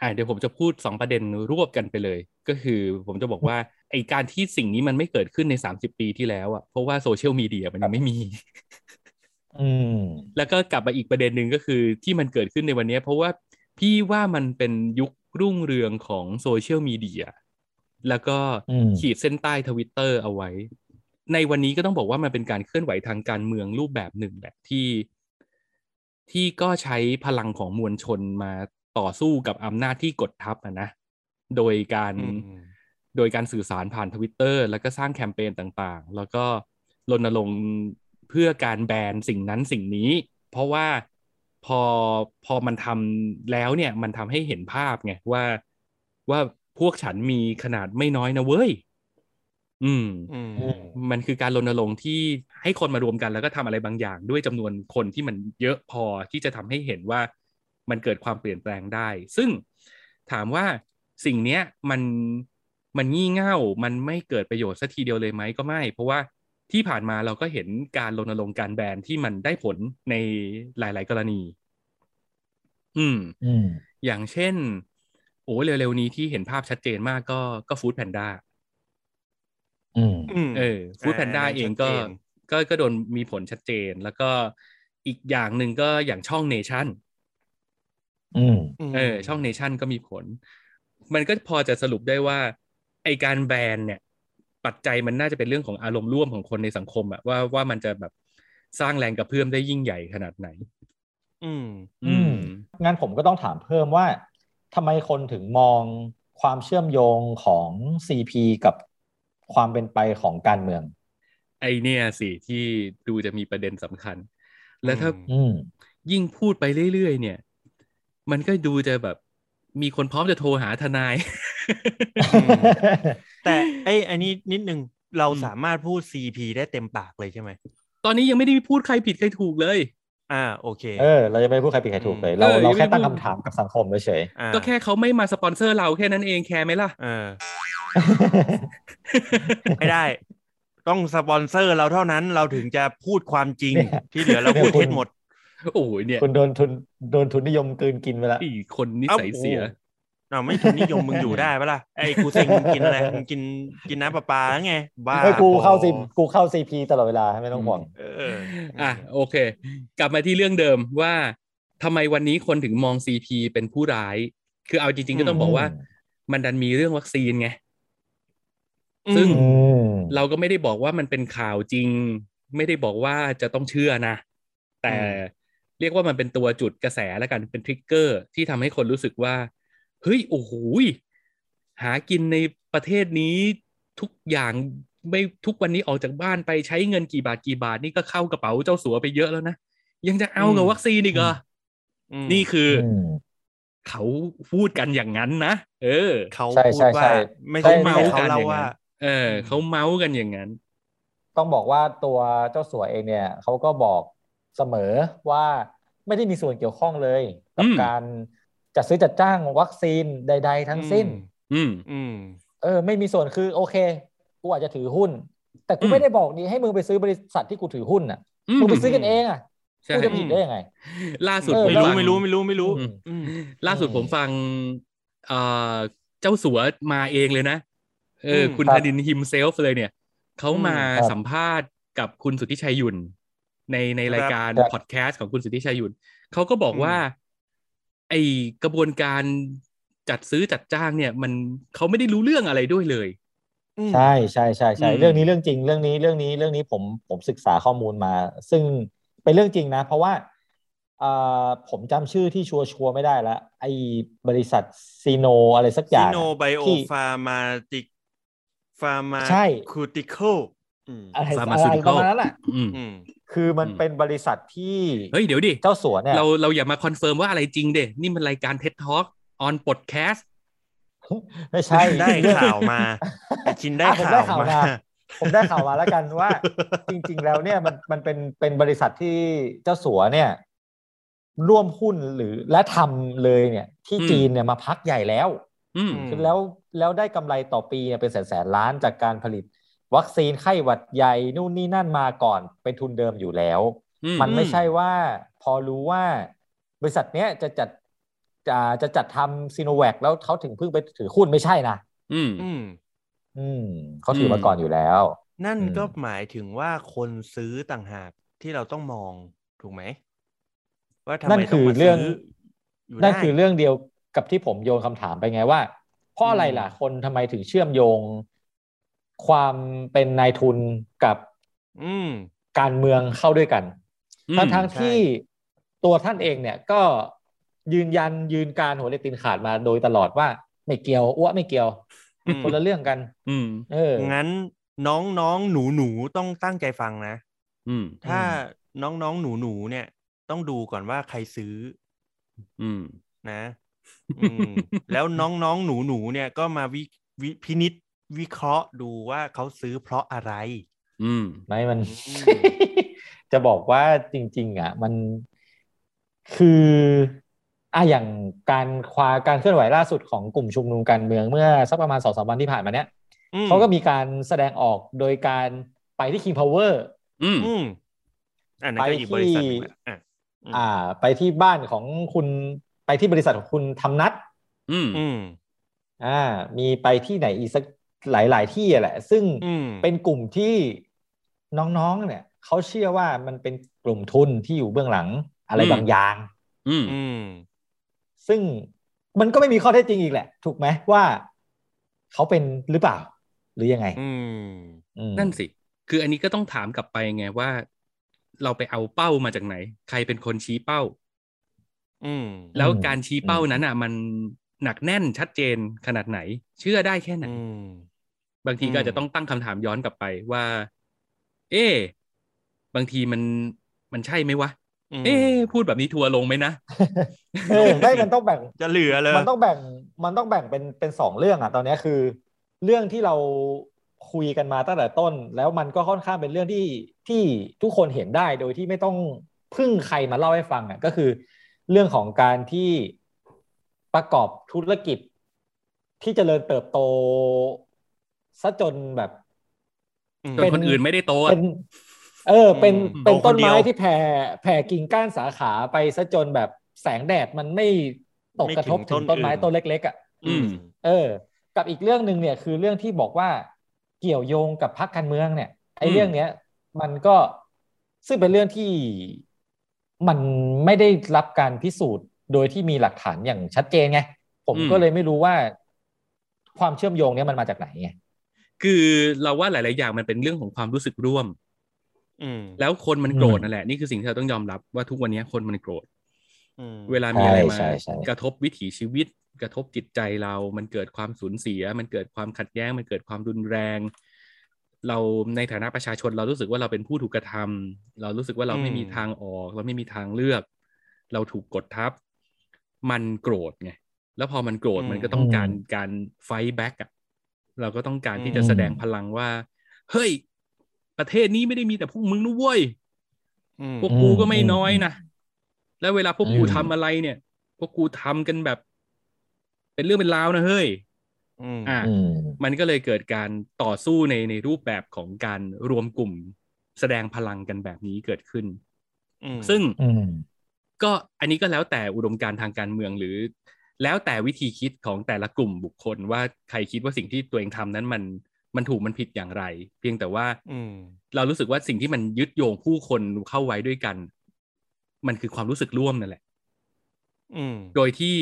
อ่าเดี๋ยวผมจะพูดสองประเด็นรวบกันไปเลย ก็คือผมจะบอกว่าไอการที่สิ่งนี้มันไม่เกิดขึ้นในสามสิบปีที่แล้วอะเพราะว่าโซเชียลมีเดียมันยังไม่มีอืมแล้วก็กลับมาอีกประเด็นหนึ่งก็คือที่มันเกิดขึ้นในวันนี้ เพราะว่าพี่ว่ามันเป็นยุครุ่งเรืองของโซเชียลมีเดีย แล้วก็อืมขีดเส้นใต้ทวิตเตอร์เอาไว้ ในวันนี้ก็ต้องบอกว่ามันเป็นการเคลื่อนไหวทางการเมืองรูปแบบหนึ่งแบบที่ที่ก็ใช้พลังของมวลชนมาต่อสู้กับอำนาจที่กดทับอะนะ โดยการอืมโดยการสื่อสารผ่านทวิตเตอร์แล้วก็สร้างแคมเปญต่างๆ แล้วก็รณรงค์เพื่อการแบนสิ่งนั้นสิ่งนี้ เพราะว่าพอพอมันทำแล้วเนี่ยมันทำให้เห็นภาพไงว่าว่า พวกฉันมีขนาดไม่น้อยนะเว้ยอืมอืมอืม มันคือการรณรงค์ที่ให้คนมารวมกันแล้วก็ทำอะไรบางอย่าง ด้วยจำนวนคนที่มันเยอะพอที่จะทำให้เห็นว่ามันเกิดความเปลี่ยนแปลงได้ ซึ่งถามว่าสิ่งเนี้ยมันมันงี่เง่า มันไม่เกิดประโยชน์สักทีเดียวเลยไหมก็ไม่ เพราะว่าที่ผ่านมาเราก็เห็นการรณรงค์การแบนที่มันได้ผลในหลาย ๆ กรณี อืมอืมอย่างเช่น โอ้เร็วๆนี้ที่เห็นภาพชัดเจนมากก็ก็ฟู้ดแพนด้าอืมมเออฟู้ดแพนด้าอันนั้นเองก็ชัดเจนก็ก็โดนมีผลชัดเจน แล้วก็อีกอย่างหนึ่งก็อย่างช่องเนชั่นอืมมเออ ช่องเนชั่นก็มีผล มันก็พอจะสรุปได้ว่า ไอการแบนเนี่ย ปัจจัยมันน่าจะเป็นเรื่องของอารมณ์ร่วมของคนในสังคมอะว่าว่ามันจะแบบสร้างแรงกระเพื่อมได้ยิ่งใหญ่ขนาดไหน อืม อืมงั้นผมก็ต้องถามเพิ่มว่า ทำไมคนถึงมองความเชื่อมโยงของ CP กับความเป็นไปของการเมือง ไอเนี่ยสิที่ดูจะมีประเด็นสำคัญ แล้วถ้าอืมอืมยิ่งพูดไปเรื่อยๆเนี่ย มันก็ดูจะแบบมีคนพร้อมจะโทรหาทนาย แต่ไอ้อันนี้นิดนึงเราอืมสามารถพูด CP ได้เต็มปากเลยใช่ไหม ตอนนี้ยังไม่ได้พูดใครผิดใครถูกเลย อ่าโอเคเออเราจะไม่พูดใครผิดใครถูกเลยเราเออเรายังไม่แค่ตั้งพูดคำถามกับสังคมเฉยอ่าก็แค่เขาไม่มาสปอนเซอร์เราแค่นั้นเองแคร์ไหมล่ะเออๆไม่ได้ ต้องสปอนเซอร์เราเท่านั้นเราถึงจะพูดความจริงเนี่ยที่เหลือเราพูดเนี่ยคุณเท็จหมดโอ้ยเนี่ยคุณโดนทุนโดนทุนนิยมกลืนกินไปแล้วไอ้คนนิสัยเสีย เราไม่ทุนนิยมมึงอยู่ได้ปะล่ะไอ้กูเซ็งมึงกินอะไรมึงกินกินน้ำประปาแล้วไงบ้าเฮ้ยกูเข้าบอซีกูเข้าซีพีตลอดเวลาไม่ต้องห่วงเอออะโอเค กลับมาที่เรื่องเดิมว่าทำไมวันนี้คนถึงมอง CP เป็นผู้ร้าย คือเอาจริงๆก็ต้องบอกว่าอืมมันดันมีเรื่องวัคซีนไงอืมซึ่งอืมเราก็ไม่ได้บอกว่ามันเป็นข่าวจริง ไม่ได้บอกว่าจะต้องเชื่อนะ แต่เรียกว่ามันเป็นตัวจุดกระแสแล้วกันเป็นทริกเกอร์ที่ทำให้คนรู้สึกว่า เฮ้ยโอ้โหยหากินในประเทศนี้ทุกอย่างไม่ทุกวันนี้ออกจากบ้านไปใช้เงินกี่บาทกี่บาทนี่ก็เข้ากระเป๋าเจ้าสัวไปเยอะแล้วนะยังจะเอากับอืมวัคซีนอีกเหรออมนี่คืออมเขาพูดกันอย่างนั้นนะเออ เขาใช่พูใช่ดว่าใช่ไม่ใช่ใช่เมาไม่ส์เขากันเล่าอย่างว่านั้นเออเขาเมาส์กันอย่างนั้น ต้องบอกว่าตัวเจ้าสัวเองเนี่ยเขาก็บอกเสมอว่าไม่ได้มีส่วนเกี่ยวข้องเลย กับอืมการ จัดซื้อจัดจ้างวัคซีนใด ๆ ทั้งสิ้น อืมอืมเออ ไม่มีส่วนคือโอเค กูอาจจะถือหุ้น แต่กูอืมไม่ได้บอกนี่ให้มึงไปซื้อบริษัทที่กูถือหุ้นน่ะอืมมึงไปซื้อกันเองอะใช่กูจะผิดได้ยังไง ล่าสุดเออผไม่แล้วรู้ฟังไม่รู้ไม่รู้ไม่รู้อืมอืมล่าสุดอืมผมฟังเอ่อเจ้าสัวมาเองเลยนะ เอออมคุณครัธบดิน himself เลยเนี่ย เขาอืมมาครับสัมภาษณ์กับคุณสุทธิชัยหยุ่นในในรายการครับพอดแคสต์ของคุณสุทธิชัยหยุ่นเขาก็บอกอืมว่า ไอกระบวนการจัดซื้อจัดจ้างเนี่ย มันเขาไม่ได้รู้เรื่องอะไรด้วยเลยอืมใช่ใช่ใช่ใช่อืมเรื่องนี้เรื่องจริงเรื่องนี้เรื่องนี้เรื่องนี้ผมผมศึกษาข้อมูลมา ซึ่งเป็นเรื่องจริงนะ เพราะว่าอ่าผมจำชื่อที่ชัวร์ชัวร์ไม่ได้แล้วไอ้บริษัทซีโนอะไรสักอซีย่างโนไบโอที่ฟาร์มาติกฟาร์มาใช่คูติคอลอืมอะไรอะไร Pharmaceutical ประมาณนั้นแหละอืมอืม คือมันอืมเป็นบริษัทที่เฮ้ยเดี๋ยวดิเจ้าสัวเนี่ยเราเราอย่ามาคอนเฟิร์มว่าอะไรจริงเด้นี่มันรายการ TED Talk on podcast ไม่ใช่ได้ข่าวมาไอ้ชินได้อะผมข่าได้วข่าวมามาผมได้ข่าวมาแล้วกันว่า จริง ๆ แล้วเนี่ยมันมันเป็นเป็นบริษัทที่เจ้าสัวเนี่ย ร่วมหุ้นหรือและทำเลยเนี่ย ที่อืมจีนเนี่ยมาพักใหญ่แล้วอืมอืมคือแล้วแล้วได้กำไรต่อปีเนี่ยเป็นแสนแสนล้านจากการผลิต วัคซีนไข้หวัดใหญ่นู่นนี่นั่นมาก่อนเป็นทุนเดิมอยู่แล้วอืมมันไม่ใช่ว่าพอรู้ว่า บริษัทเนี้ยจะจัดจะจะจัดทำซีโนแวคแล้วเขาถึงเพิ่งไปถือหุ้นไม่ใช่นะอืม อืม อืมเขาถือมาก่อนอยู่แล้ว นั่นอืมก็หมายถึงว่าคนซื้อต่างหากที่เราต้องมองถูกไหมว่าทำนั่ไมนต้อคืงอมาเรื่ซื้องออยู่นั่นได้คือเรื่องเดียวกับที่ผมโยนคำถามไปไงว่าเพราะอะไรล่ะอืมคนทำไมถึงเชื่อมโยง ความเป็นนายทุนกับอืมการเมืองเข้าด้วยกันอืมทั้งทั้งใช่ที่ตัวท่านเองเนี่ยก็ยืนยันยืนการหัวเลตินขาดมาโดยตลอดว่าไม่เกี่ยวอ้วไม่เกี่ยวอืมคนละเรื่องกันอืมเอองั้นน้องน้องหนูหนูๆต้องตั้งใจฟังนะอืมถ้าน้องน้องหนูหนูๆเนี่ย ต้องดูก่อนว่าใครซื้อ อืมนะอืมแล้วน้องน้องหนูหนูๆเนี่ยก็มาวิวิพินิษ วิเคราะห์ดูว่าเขาซื้อเพราะอะไร อืม ไม่มันอืมจะบอกว่าจริง ๆ อะ มันคืออะอย่างการควาการเคลื่อนไหวล่าสุดของกลุ่มชุมนุมการเมืองเมื่อสักประมาณสองสามวันที่ผ่านมาเนี้ยอืมเขาก็มีการแสดงออกโดยการไปที่ King Power อืมอืมอันนั้นก็ไปอีกบริษัทหนึ่งที่แหละอะอืมอ่า ไปที่บ้านของคุณไปที่บริษัทของคุณทำนัด อืมอืมอ่า มีไปที่ไหนอีกสัก หลาย ๆ ที่อะแหละ ซึ่งอืมเป็นกลุ่มที่น้องๆเนี่ยเขาเชื่อว่ามันเป็นกลุ่มทุนที่อยู่เบื้องหลังอะไรอืมบางอย่างอืมอืมซึ่งมันก็ไม่มีข้อเท็จจริงอีกแหละ ถูกไหมว่าเขาเป็นหรือเปล่า หรือยังไงอืมอืมนั่นสิ คืออันนี้ก็ต้องถามกลับไปไงว่า เราไปเอาเป้ามาจากไหน ใครเป็นคนชี้เป้าอืมแล้วการชี้เป้านั้นอะ มัน หนักแน่นชัดเจนขนาดไหน เชื่อได้แค่ไหนอืมบางทีก็อาจจะต้องตั้งคำถามย้อนกลับไปว่า เอ๊ะบางทีมันมันใช่ไหมวะอืมเอ๊ะพูดแบบนี้ทัวร์ลงไหมนะเออไม่มันต้องแบ่งจะเหลือเลยมันต้องแบ่งมันต้องแบ่งเป็นเป็นสองเรื่องอะ ตอนนี้คือ เรื่องที่เราคุยกันมาตั้งแต่ต้น แล้วมันก็ค่อนข้างเป็นเรื่องที่ที่ทุกคนเห็นได้โดยที่ไม่ต้องพึ่งใครมาเล่าให้ฟังอะก็คือ เรื่องของการที่ ประกอบธุรกิจที่เจริญเติบโตซะจนแบบอืมจนคนอื่นไม่ได้โตอะเป็นเออ เป็นอืมเป็นโตคนต้นไม้เดียวที่แผ่แผ่กิ่งก้านสาขาไปซะจนแบบแสงแดดมันไม่ตกไม่กระทบถึถึงงต้ต้นนไม้อื่นต้นเล็ก ๆ อะอืมเออ กับอีกเรื่องหนึ่งเนี่ย คือเรื่องที่บอกว่าเกี่ยวโยงกับพรรคการเมืองเนี่ยไอ้อืมเรื่องเนี้ย มันก็ซึ่งเป็นเรื่องที่มันไม่ได้รับการพิสูจน์ โดยที่มีหลักฐานอย่างชัดเจนไง ผมก็เลยไม่รู้ว่า ความเชื่อมโยงเนี้ยมันมาจากไหนไงคือเราว่าหลาย ๆ อย่างมันเป็นเรื่องของความรู้สึกร่วม อืม แล้วคนมันโกรธอืมนั่นแหละ นี่คือสิ่งที่เราต้องยอมรับว่าทุกวันนี้คนมันโกรธอืมเวลามีอะไรมาใช่ใช่กระทบวิถีชีวิต กระทบจิตใจเรา มันเกิดความสูญเสีย มันเกิดความขัดแย้ง มันเกิดความรุนแรง เราในฐานะประชาชนเรารู้สึกว่าเราเป็นผู้ถูกกระทำเรารู้สึกว่าเราไม่มีทางออก เราไม่มีทางเลือก เราถูกกดทับ มันโกรธไงแล้วพอมันโกรธอืมมันก็ต้องการการไฟแบ็กอะเราก็ต้องการที่จะแสดงพลังว่า เฮ้ย ประเทศนี้ไม่ได้มีแต่พวกมึงนะเว้ยอืมพวกกูก็ไม่อืมน้อยนะแล้วเวลาพวกกูอืมทำอะไรเนี่ย พวกกูทำกันแบบ เป็นเรื่องเป็นราวนะเฮ้ยอืมอะอืมมันก็เลยเกิดการต่อสู้ในในรูปแบบของการรวมกลุ่มแสดงพลังกันแบบนี้เกิดขึ้นอืมซึ่งอืม ก็อันนี้ก็แล้วแต่อุดมการณ์ทางการเมืองหรือ แล้วแต่วิธีคิดของแต่ละกลุ่มบุคคลว่าใครคิดว่าสิ่งที่ตัวเองทำนั้นมันมันถูกมันผิดอย่างไร เพียงแต่ว่าอืมเรารู้สึกว่าสิ่งที่มันยึดโยงผู้คนเข้าไว้ด้วยกัน มันคือความรู้สึกร่วมนั่นแหละอืมโดยที่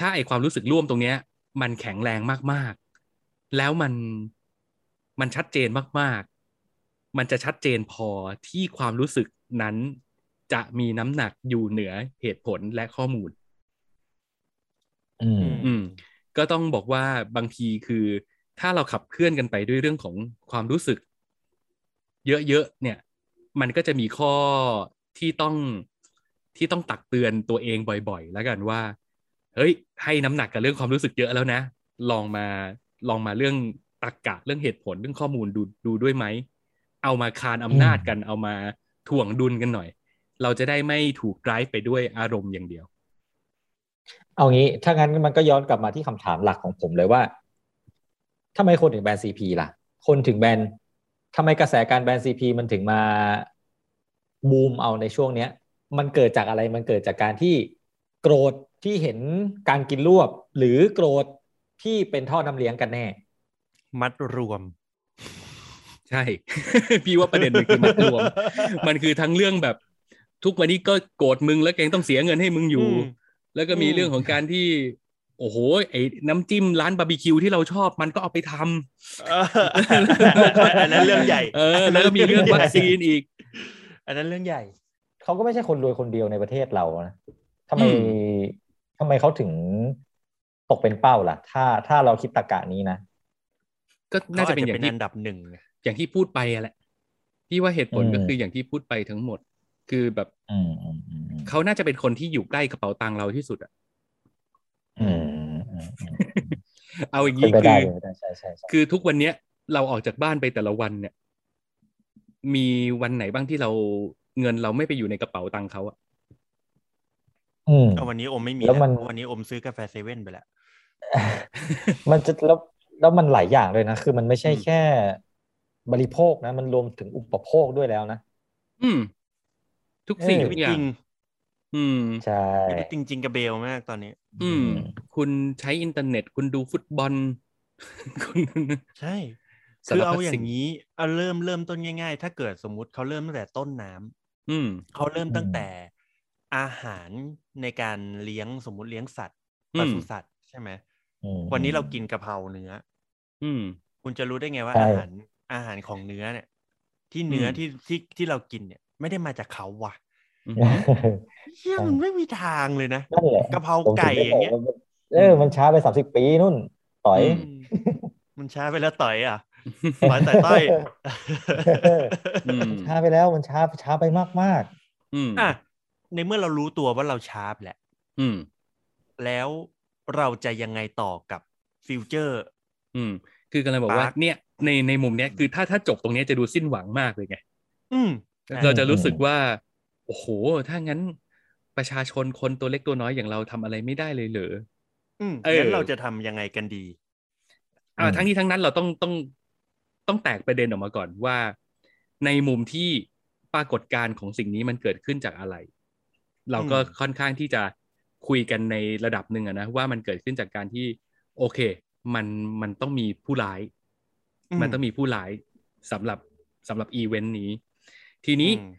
ถ้าไอความรู้สึกร่วมตรงเนี้ย มันแข็งแรงมากๆ แล้วมันมันชัดเจนมากๆ มันจะชัดเจนพอที่ความรู้สึกนั้น จะมีน้ำหนักอยู่เหนือเหตุผลและข้อมูล อืมอืม ก็ต้องบอกว่าบางทีคือ ถ้าเราขับเคลื่อนกันไปด้วยเรื่องของความรู้สึก เยอะๆเนี่ย มันก็จะมีข้อที่ต้องที่ต้องตักเตือนตัวเองบ่อยๆ แล้วกันว่า เฮ้ย ให้น้ำหนักกับเรื่องความรู้สึกเยอะแล้วนะ ลองมาลองมาเรื่องตรรกกะเรื่องเหตุผลเรื่องข้อมูลดูดูด้วยไหม เอามาคานอำนาจกัน เอามาถ่วงดุลกันหน่อย เราจะได้ไม่ถูก drive ไปด้วยอารมณ์อย่างเดียว เอางี้ ถ้างั้นมันก็ย้อนกลับมาที่คำถามหลักของผมเลยว่าทำไมคนถึงแบนซีพีล่ะ คนถึงแบนทำไมกระแสการแบนซีพีมันถึงมาบูมเอาในช่วงเนี้ย มันเกิดจากอะไรมันเกิดจากการที่โกรธที่เห็นการกินรวบ หรือโกรธที่เป็นท่อน้ำเลี้ยงกันแน่ มัดรวม ใช่ พี่ว่าประเด็นมันคือมัดรวม มันคือทั้งเรื่องแบบ ทุกวันนี้ก็โกรธมึงแล้วแกงต้องเสียเงินให้มึงอยู่อืมแล้วก็มีอืมเรื่องของการที่ โอ้โหไอ้น้ำจิ้มร้านบาร์บีคิวที่เราชอบมันก็เอาไปทำเอออันนั้นเรื่องใหญ่ เออ แล้วก็มีเรื่องวัคซีนอีก อันนั้นเรื่องใหญ่ เขาก็ไม่ใช่คนรวยคนเดียวในประเทศเรานะทำไมอืมทำไมเขาถึงตกเป็นเป้าล่ะ ถ้าถ้าเราคิดตรกกะนี้นะก็น่าจะเป็นอย่างที่อันดับหนึ่งอย่างที่พูดไปอะแหละพี่ว่าเหตุผลอืมก็คืออย่างที่พูดไปทั้งหมด คือแบบอืมอืมอืมอืมเขาน่าจะเป็นคนที่อยู่ใกล้กระเป๋าตังค์เราที่สุดอะอืมอืมอืมอืมเอาอย่างเป็นนี้ไปคืได้อเป็นไปได้ใช่ใช่ใช่คือทุกวันเนี้ย เราออกจากบ้านไปแต่ละวันเนี่ย มีวันไหนบ้างที่เราเงินเราไม่ไปอยู่ในกระเป๋าตังค์เขาอะอืมเอาวันนี้อมไม่มีแล้วมันเพราะวันนี้อมซื้อกาแฟเซเว่นไปแล้วมันจะแล้วแล้วมันหลายอย่างเลยนะ คือมันไม่ใช่อืมแค่ บริโภคนะ มันรวมถึงอุปโภคด้วยแล้วนะ อืม ทุกสิ่งเออทุกอย่างอืมใช่ชีวิตจริงๆกับเบลมากตอนนี้ อืม คุณใช้อินเทอร์เน็ต คุณดูฟุตบอลคุณใช่สารคือพัดเอาอย่าสิ่งงนี้เอาเริ่มเริ่มต้นง่าย ๆ ถ้าเกิดสมมุติเขาเริ่มตั้งแต่ต้นน้ำอืมเขาเริ่มตั้งแต่อาหารในการเลี้ยงสมมุติเลี้ยงสัตว์อืปมศุสัตว์ใช่ไหมอืมวันนี้เรากินกะเพราเนื้อ อืม คุณจะรู้ได้ไงว่าใช่อาหารอาหารของเนื้อเนี่ย ที่เนื้ออมที่ที่ที่เรากินเนี่ย ไม่ได้มาจากเขาว่ะอืมเฮียใช่มันไม่มีทางเลยนะนั่นแหละกะเพราผมถึไก่ได้อย่างเงี้ยบกว่มันเออมันช้าไปสามสิบปีนู่นต่อยอืมอืมมันช้าไปแล้วต่อยอะต่อยต่อยต้อยอืมช้าไปแล้วมันช้าช้าไปมากมากอืมอะในเมื่อเรารู้ตัวว่าเราช้าไปแหละ อืม แล้วเราจะยังไงต่อกับฟิวเจอร์ อืม คือกำลังบอกว่าปาร์คเนี่ยในในมุมเนี้ยคือถ้าถ้าจบตรงเนี้ยจะดูสิ้นหวังมากเลยไง อืมใช่ เราจะรู้สึกว่าโอ้โห ถ้างั้นประชาชนคนตัวเล็กตัวน้อยอย่างเราทำอะไรไม่ได้เลยเหรออืมเอองั้นเราจะทำยังไงกันดี อ่าทั้งนี้ทั้งนั้นเราต้องต้องต้องแตกประเด็นออกมาก่อนว่า ในมุมที่ปรากฏการณ์ของสิ่งนี้มันเกิดขึ้นจากอะไร เราก็อืมค่อนข้างที่จะคุยกันในระดับหนึ่งอะนะว่ามันเกิดขึ้นจากการที่ โอเค มันมันต้องมีผู้ร้าย มันต้องมีผู้ร้ายสำหรับสำหรับอีเวนต์นี้ ทีนี้อืม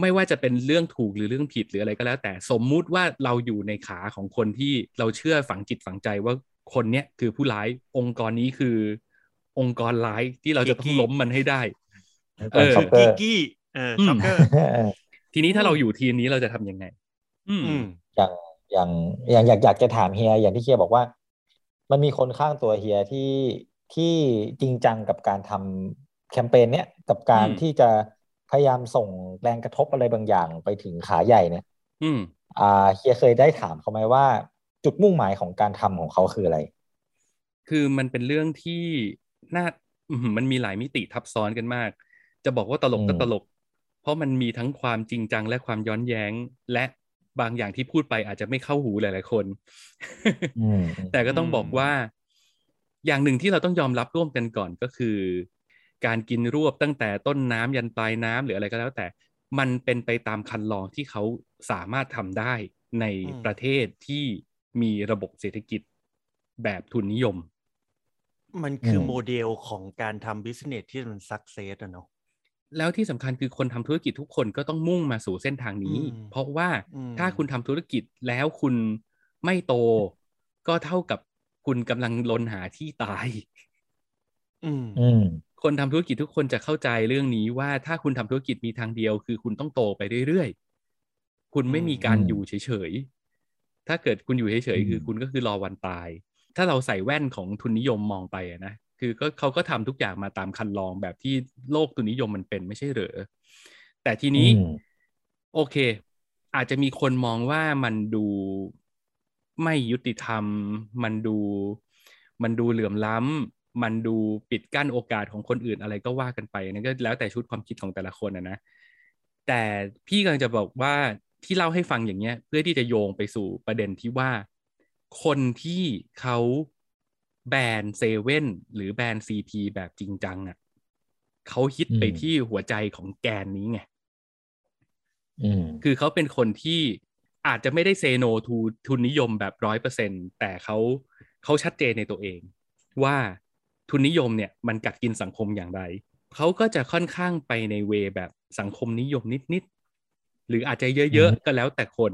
ไม่ว่าจะเป็นเรื่องถูกหรือเรื่องผิดหรืออะไรก็แล้ว แต่สมมุติว่าเราอยู่ในขาของคนที่เราเชื่อฝังจิตฝังใจว่าคนเนี้ยคือผู้ร้ายองค์กรนี้คือ องค์กรร้ายที่เราจะต้องล้มมันให้ได้ๆเออ Shocker กี้กี้เอออืม Shockerทีนี้ถ้าอืมเราอยู่ทีมนี้เราจะทำยังไงอืมอืมอย่างอย่างอย่างอยากอยากจะถามเฮียอย่างที่เฮียบอกว่า มันมีคนข้างตัวเฮียที่ที่จริงจังกับการทำแคมเปญเนี้ยกับการอืมที่จะ พยายามส่งแรงกระทบอะไรบางอย่างไปถึงขาใหญ่เนี่ย อืม อ่าเฮียเคยได้ถามเขาไหมว่า จุดมุ่งหมายของการทำของเขาคืออะไร คือมันเป็นเรื่องที่น่าอื้อหือมันมีหลายมิติทับซ้อนกันมาก จะบอกว่าตลกก็อืมตลก เพราะมันมีทั้งความจริงจังและความย้อนแย้ง และบางอย่างที่พูดไปอาจจะไม่เข้าหูหลาย ๆ คนอืมแต่ก็ต้องบอกว่า อย่างหนึ่งที่เราต้องยอมรับร่วมกันก่อนก็คือ การกินรวบตั้งแต่ต้นน้ำยันปลายน้ำหรืออะไรก็แล้ว แต่มันเป็นไปตามคันลองที่เขาสามารถทำได้ในอืมประเทศที่มีระบบเศรษฐกิจแบบทุนนิยม มันคืออมโมเดลของการทำ business ที่มัน success อะเนาะแล้วที่สำคัญคือคนทำธุรกิจทุกคนก็ต้องมุ่งมาสู่เส้นทางนี้อืมเพราะว่าอืมถ้าคุณทำธุรกิจแล้วคุณไม่โต ก็เท่ากับคุณกำลังรนหาที่ตาย อืมอืม คนทำธุรกิจทุกคนจะเข้าใจเรื่องนี้ว่าถ้าคุณทำธุรกิจมีทางเดียว คือคุณต้องโตไปเรื่อยๆ คุณไม่มีการอืมอยู่เฉยๆ ถ้าเกิดคุณอยู่เฉยอืมๆคือคุณก็คือรอวันตาย ถ้าเราใส่แว่นของทุนนิยมมองไปอะนะ คือก็เขาก็ทำทุกอย่างมาตามคันลองแบบที่โลกทุนนิยมมันเป็นไม่ใช่เหรอ แต่ทีนี้อืมโอเค อาจจะมีคนมองว่ามันดูไม่ยุติธรรม มันดู มันดูเหลื่อมล้ำ มันดูปิดกั้นโอกาสของคนอื่นอะไรก็ว่ากันไปนั่นก็แล้วแต่ชุดความคิดของแต่ละคนนะนะ แต่พี่กำลังจะบอกว่าที่เล่าให้ฟังอย่างเงี้ย เพื่อที่จะโยงไปสู่ประเด็นที่ว่า คนที่เขาแบนเซเว่นหรือแบนซีพีแบบจริงจังอะเขาฮิตไปอืมที่หัวใจของแกนนี้ไงอืมคือเขาเป็นคนที่อาจจะไม่ได้เซโนทูทุนนิยมแบบร้อยเปอร์เซ็นแต่เขาเขาชัดเจนในตัวเอง ว่า ทุนนิยมเนี่ยมันกัดกินสังคมอย่างไรเขาก็จะค่อนข้างไปในเวแบบสังคมนิยมนิดๆหรืออาจจะเยอะอืมๆก็แล้วแต่คน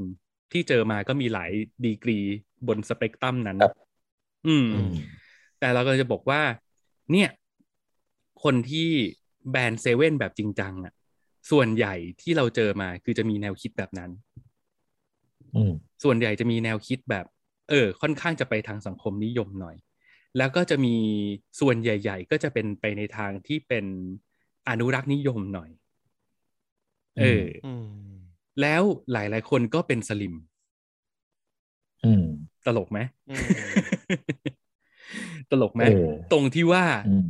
ที่เจอมาก็มีหลายดีกรีบนสเปกตรัมนั้นครับอืมอืม แต่เราก็จะบอกว่า เนี่ย คนที่แบนเซเว่นแบบจริงจังอะส่วนใหญ่ที่เราเจอมาคือจะมีแนวคิดแบบนั้นอืมส่วนใหญ่จะมีแนวคิดแบบ เออ ค่อนข้างจะไปทางสังคมนิยมหน่อย แล้วก็จะมีส่วนใหญ่ ๆ ก็จะเป็นไปในทางที่เป็นอนุรักษ์นิยมหน่อย เออออืมแล้วหลายๆคนก็เป็นสลิมอืมตลกไหมอืมตลกไหมเออตรงที่ว่าอืม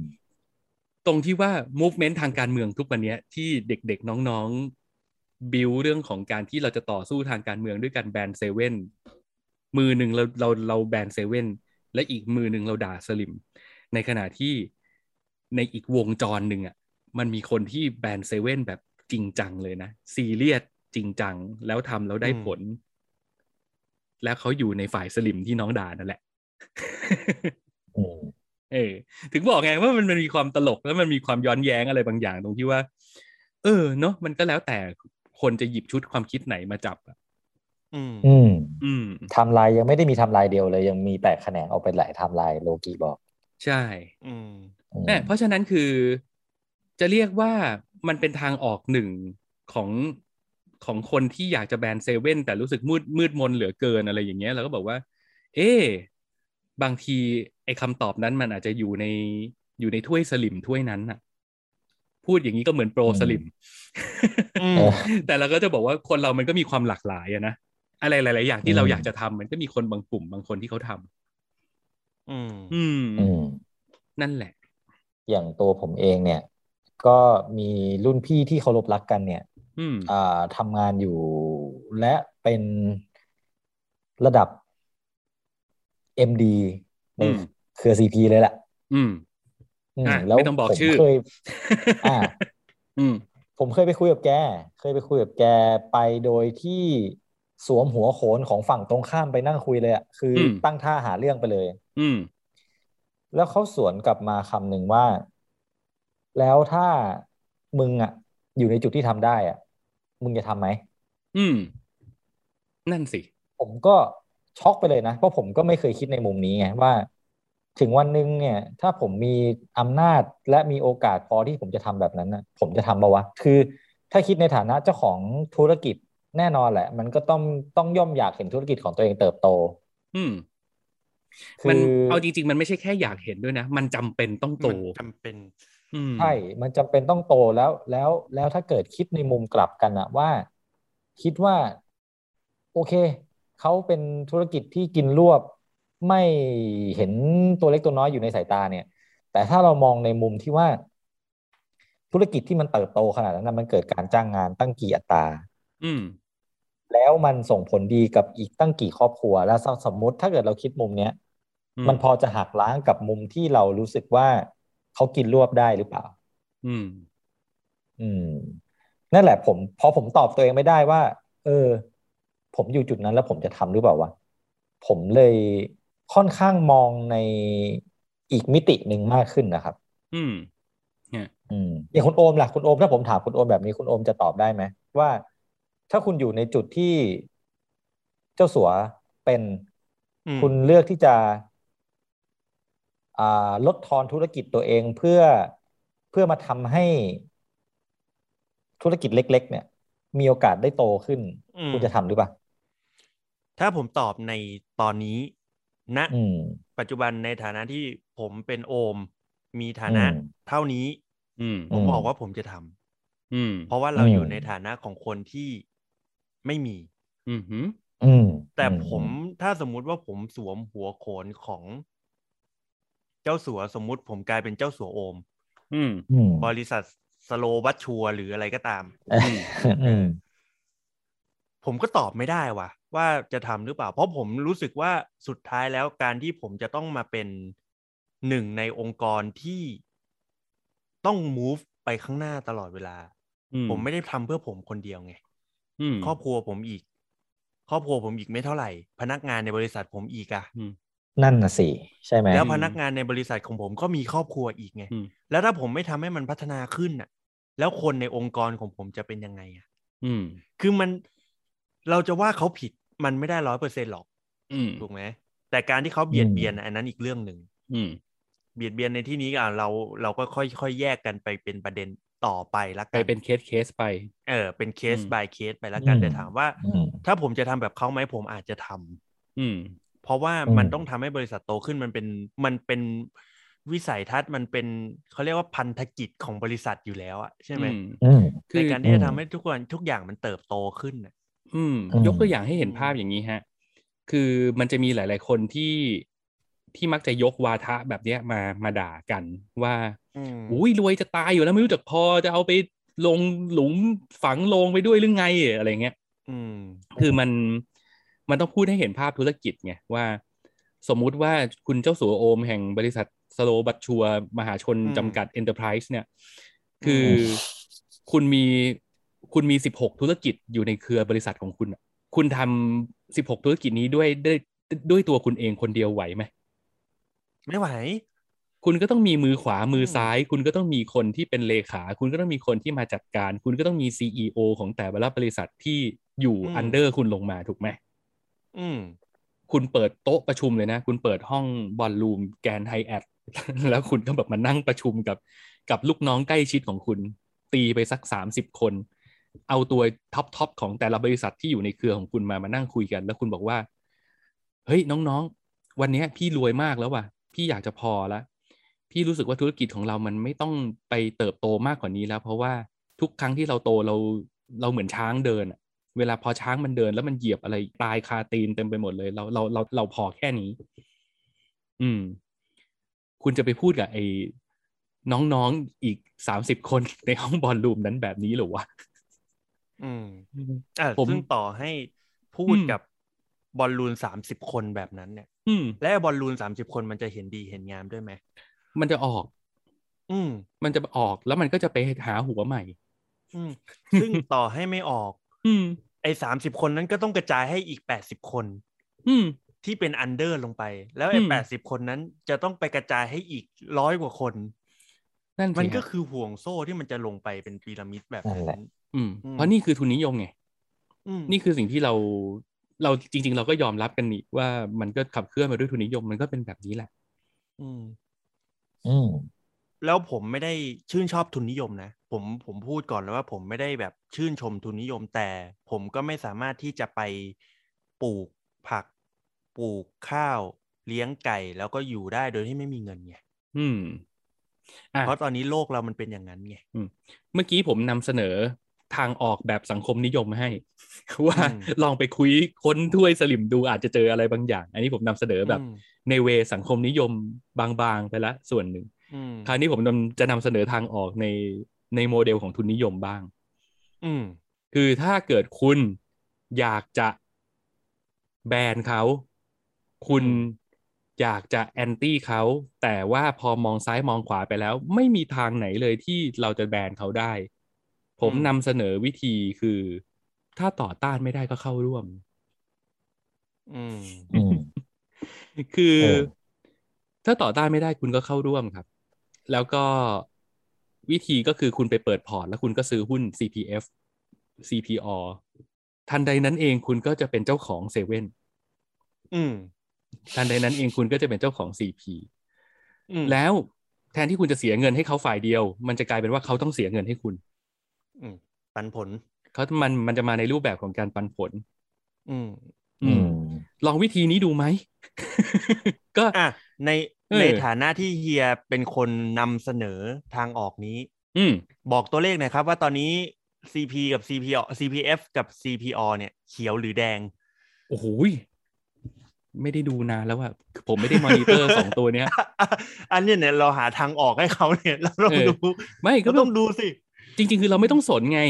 ตรงที่ว่า movement ทางการเมืองทุกวันเนี้ยที่เด็กๆ น้องๆ บิวเรื่องของการที่เราจะต่อสู้ทางการเมืองด้วยการแบนเซเว่นมือหนึ่งเราเราเราแบนเซเว่น และอีกมือหนึ่งเราด่าสลิม ในขณะที่ในอีกวงจรหนึ่งอะมันมีคนที่แบนเซเว่นแบบจริงจังเลยนะ ซีเรียสจริงจัง แล้วทำแล้วได้ผล แล้วเขาอยู่ในฝ่ายสลิมที่น้องด่านั่นแหละอืมเออถึงบอกไงว่ามันมันมีความตลกแล้วมันมีความย้อนแย้งอะไรบางอย่างตรงที่ว่า เออเนาะมันก็แล้วแต่คนจะหยิบชุดความคิดไหนมาจับอะ อืมอืมอืมไทำลายยังไม่ได้มีไทำลายเดียวเลย ยังมีแตกแขนงออกเป็นหลายไทำลายโลกีบอก ใช่อืมอืมเนี่ยเพราะฉะนั้นคือจะเรียกว่ามันเป็นทางออกหนึ่งของของคนที่อยากจะแบนเซเว่นแต่รู้สึกมืดมืดมนเหลือเกินอะไรอย่างเงี้ยเราก็บอกว่า เอ๊ะบางทีไอ้คำตอบนั้นมันอาจจะอยู่ในอยู่ในถ้วยสลิมถ้วยนั้นน่ะ พูดอย่างนี้ก็เหมือนโปรอืมสลิมอืมเออแต่เราก็จะบอกว่าคนเรามันก็มีความหลากหลายอะนะ อะไรหลาย ๆ อย่างที่อืมเราอยากจะทำมันก็มีคนบางกลุ่มบางคนที่เขาทำอืมอืม อืม นั่นแหละ อย่างตัวผมเองเนี่ย ก็มีรุ่นพี่ที่เคารพรักกันเนี่ยอืมอ่าทำงานอยู่และเป็นระดับ MD ในอืมเครือ CP เลยแหละ อืมอืมอะแล้วไม่ต้องบอกผมชื่อเคยอ่า อืม ผมเคยไปคุยกับแก เคยไปคุยกับแกไปโดยที่ สวมหัวโขนของฝั่งตรงข้ามไปนั่งคุยเลยอะคืออมตั้งท่าหาเรื่องไปเลย อืมแล้วเขาสวนกลับมาคำหนึ่งว่า แล้วถ้ามึงอะอยู่ในจุดที่ทำได้อะมึงจะทำไหมอืม นั่นสิ ผมก็ช็อกไปเลยนะ เพราะผมก็ไม่เคยคิดในมุมนี้ไงว่า ถึงวันหนึ่งเนี่ย ถ้าผมมีอำนาจและมีโอกาสพอที่ผมจะทำแบบนั้นนะผมจะทำปะวะ คือ ถ้าคิดในฐานะเจ้าของธุรกิจ แน่นอนแหละ มันก็ต้องต้องย่อมอยากเห็นธุรกิจของตัวเองเติบโต อืมคือมันเอาจริง ๆ มันไม่ใช่แค่อยากเห็นด้วยนะ มันจำเป็นต้องโตมันจำเป็นอืมใช่ มันจำเป็นต้องโตแล้วแล้วแล้วถ้าเกิดคิดในมุมกลับกันอะว่า คิดว่า โอเคเขาเป็นธุรกิจที่กินรวบไม่เห็นตัวเล็กตัวน้อยอยู่ในสายตาเนี่ย แต่ถ้าเรามองในมุมที่ว่า ธุรกิจที่มันเติบโตขนาดนั้นนะมันเกิดการจ้างงานตั้งกี่อัตรา อืม แล้วมันส่งผลดีกับอีกตั้งกี่ครอบครัว แล้วสมมติถ้าเกิดเราคิดมุมเนี้ยอืมมันพอจะหักล้างกับมุมที่เรารู้สึกว่าเขากินรวบได้หรือเปล่า อืม อืม นั่นแหละผม พอผมตอบตัวเองไม่ได้ว่า เออ ผมอยู่จุดนั้นแล้วผมจะทำหรือเปล่าวะผมเลยค่อนข้างมองในอีกมิติหนึ่งมากขึ้นนะครับ อืมเนี่ยอืมอย่างคุณโอมล่ะคุณโอมถ้าผมถามคุณโอมแบบนี้คุณโอมจะตอบได้ไหมว่า ถ้าคุณอยู่ในจุดที่เจ้าสัวเป็นอืมคุณเลือกที่จะอ่าลดทอนธุรกิจตัวเองเพื่อเพื่อมาทำให้ธุรกิจเล็ก ๆ เนี่ย มีโอกาสได้โตขึ้นอืมคุณจะทำหรือเปล่า ถ้าผมตอบในตอนนี้ณอืมปัจจุบันในฐานะที่ผมเป็นโอม มีฐานะอืมเท่านี้อืมผมอืมบอกว่าผมจะทำอืมเพราะว่าเราอืมอยู่ในฐานะของคนที่ ไม่มี อืมหืมอืมแต่อืผมถ้าสมมุติว่าผมสวมหัวโขนของเจ้าสัวสมมุติผมกลายเป็นเจ้าสัวโอม อืมอืมบริษัทสโลวัตชัวหรืออะไรก็ตามอืมผมก็ตอบไม่ได้ว่ะ ว่าจะทำหรือเปล่า เพราะผมรู้สึกว่าสุดท้ายแล้วการที่ผมจะต้องมาเป็นหนึ่งในองค์กรที่ต้อง move ไปข้างหน้าตลอดเวลาอืมผมไม่ได้ทำเพื่อผมคนเดียวไงอืม ครอบครัวผมอีก ครอบครัวผมอีกไม่เท่าไหร่ พนักงานในบริษัทผมอีกอะอืมนั่นน่ะสิใช่ไหมแล้วพนักงานในบริษัทของผมก็มีครอบครัวอีกไงอืมแล้วถ้าผมไม่ทำให้มันพัฒนาขึ้นน่ะแล้วคนในองค์กรของผมจะเป็นยังไงอะอืม คือมันเราจะว่าเขาผิดมันไม่ได้ร้อยเปอร์เซ็นต์หรอกอืมถูกไหมแต่การที่เขาเบียดเบียนน่ะอันนั้นอีกเรื่องหนึ่งอืมเบียดเบียนในที่นี้อะเราเราก็ค่อยค่อยแยกกันไปเป็นประเด็น ต่อไปละไปกันเป็น case case ไป เออ เป็นเคสอืม by case ไปละกันแต่ถามว่าอืมถ้าผมจะทำแบบเขาไหมผมอาจจะทำอืม เพราะว่าอืมมันต้องทำให้บริษัทโตขึ้นมันเป็นมันเป็นวิสัยทัศน์มันเป็นเขาเรียกว่าพันธกิจของบริษัทอยู่แล้วอะใช่ไหมอืมอืมคือในการที่จะทำให้ทุกคนทุกอย่างมันเติบโตขึ้นน่ะอืมอืม ยกตัวอย่างให้เห็นอืมภาพอย่างนี้ฮะ คือมันจะมีหลาย ๆ คนที่ที่มักจะยกวาทะแบบเนี้ยมามาด่ากันว่า อืมอุ้ยรวยจะตายอยู่แล้วไม่รู้จักพอจะเอาไปลงหลุมฝังลงไปด้วยหรือไงอะไรเงี้ยอืมคือมันมันต้องพูดให้เห็นภาพธุรกิจไงว่าสมมุติว่าคุณเจ้าสัวโอมแห่งบริษัทสโลบัตชัวมหาชนอืมจำกัด Enterprise เนี่ย คืออมคุณมีคุณมีสิบหกธุรกิจอยู่ในเครือบริษัทของคุณอะคุณทำสิบหกธุรกิจนี้ด้วยด้วยด้วยตัวคุณเองคนเดียวไหวไหม ไม่ไหว คุณก็ต้องมีมือขวามืออมซ้าย คุณก็ต้องมีคนที่เป็นเลขา คุณก็ต้องมีคนที่มาจัดการ คุณก็ต้องมีซีอของแต่ละบริษัทที่อยู่ under คุณลงมาถูกไหมอืม คุณเปิดโต๊ะประชุมเลยนะ คุณเปิดห้อง ballroom Grand Hyatt แล้วคุณก็แบบมานั่งประชุมกับ กับลูกน้องใกล้ชิดของคุณ ตีไปสักสามสิบคน เอาตัว top top ของแต่ละบริษัทที่อยู่ในเครือของคุณมามานั่งคุยกัน แล้วคุณบอกว่า เฮ้ยน้องๆ วันเนี้ยพี่รวยมากแล้วว่ะ พี่อยากจะพอละ พี่รู้สึกว่าธุรกิจของเรามันไม่ต้องไปเติบโตมากกว่านี้แล้ว เพราะว่าทุกครั้งที่เราโตเราเราเหมือนช้างเดินอะเวลาพอช้างมันเดิน แล้วมันเหยียบอะไรตายคาตีนเต็มไปหมดเลย เราเราเราเราพอแค่นี้ อืม คุณจะไปพูดกับไอ้น้องๆอีกสามสิบคนในห้องบอลลูมนั้นแบบนี้เหรอวะอืมอะผมซึ่งต่อให้พูดอืมกับบอลลูนสามสิบคนแบบนั้นเนี่ย อืม และบอลลูนสามสิบคนมันจะเห็นดีเห็นงามด้วยไหม มันจะออก อืม มันจะออกแล้วมันก็จะไปหาหัวใหม่ อืม ซึ่งต่อให้ไม่ออก อืม ไอ้สามสิบคนนั้นก็ต้องกระจายให้อีกแปดสิบคน อืม ที่เป็นอันเดอร์ลงไป แล้วไอ้อืมแปดสิบคนนั้นจะต้องไปกระจายให้อีกร้อยกว่าคนนั่นสิมันก็ฮะคือห่วงโซ่ที่มันจะลงไปเป็นพีระมิดแบบนั่นแหนั้ละนอืมอืม เพราะนี่คือทุนนิยมไงอืมนี่คือสิ่งที่เราเราจริง ๆ เราก็ยอมรับกันนี่ว่ามันก็ขับเคลื่อนมาด้วยทุนนิยมมันก็เป็นแบบนี้แหละ อืมอืมแล้วผมไม่ได้ชื่นชอบทุนนิยมนะ ผมผมพูดก่อนเลยว่าผมไม่ได้แบบชื่นชมทุนนิยม แต่ผมก็ไม่สามารถที่จะไปปลูกผัก ปลูกข้าวเลี้ยงไก่ แล้วก็อยู่ได้โดยที่ไม่มีเงินไงอืมอะเพราะตอนนี้โลกเรามันเป็นอย่างนั้นไงเมื่อกี้ผมนำเสนอ ทางออกแบบสังคมนิยมให้ ว่าอืมลองไปคุยค้นถ้วยสลิมดูอาจจะเจออะไรบางอย่าง อันนี้ผมนำเสนอแบบอืมในเวสังคมนิยมบางๆไปละส่วนหนึ่งอืมคราวนี้ผมนำจะนำเสนอทางออกในในโมเดลของทุนนิยมบ้าง อืมคือถ้าเกิดคุณอยากจะแบนเขา คุณอืมอยากจะแอนตี้เขา แต่ว่าพอมองซ้ายมองขวาไปแล้ว ไม่มีทางไหนเลยที่เราจะแบนเขาได้ ผมนำเสนอวิธีคือ ถ้าต่อต้านไม่ได้ก็เข้าร่วม อืมอืมคือเออถ้าต่อต้านไม่ได้คุณก็เข้าร่วมครับ แล้วก็วิธีก็คือคุณไปเปิดพอร์ต แล้วคุณก็ซื้อหุ้น CPF CPO ทันใดนั้นเองคุณก็จะเป็นเจ้าของเซเว่นอืมทันใดนั้นเองคุณก็จะเป็นเจ้าของ CP อืมแล้วแทนที่คุณจะเสียเงินให้เขาฝ่ายเดียว มันจะกลายเป็นว่าเขาต้องเสียเงินให้คุณอืม ปันผลเขามันมันจะมาในรูปแบบของการปันผล อืม อืม ลองวิธีนี้ดูไหม ก็อะในเออในฐานะที่เฮียเป็นคนนำเสนอทางออกนี้ อืม บอกตัวเลขหน่อยครับ ว่าตอนนี้ CP กับ CPO CPF กับ CPO เนี่ย เขียวหรือแดง โอ้โหยไม่ได้ดูนานแล้วอะคือผมไม่ได้มอนิเตอร์สองตัวเนี้ย อันเนี้ยเนี่ยเราหาทางออกให้เขาเนี่ย เราต้องเออดูไม่ก็ก็ต้องดูสิ จริง ๆ คือเราไม่ต้องสนไง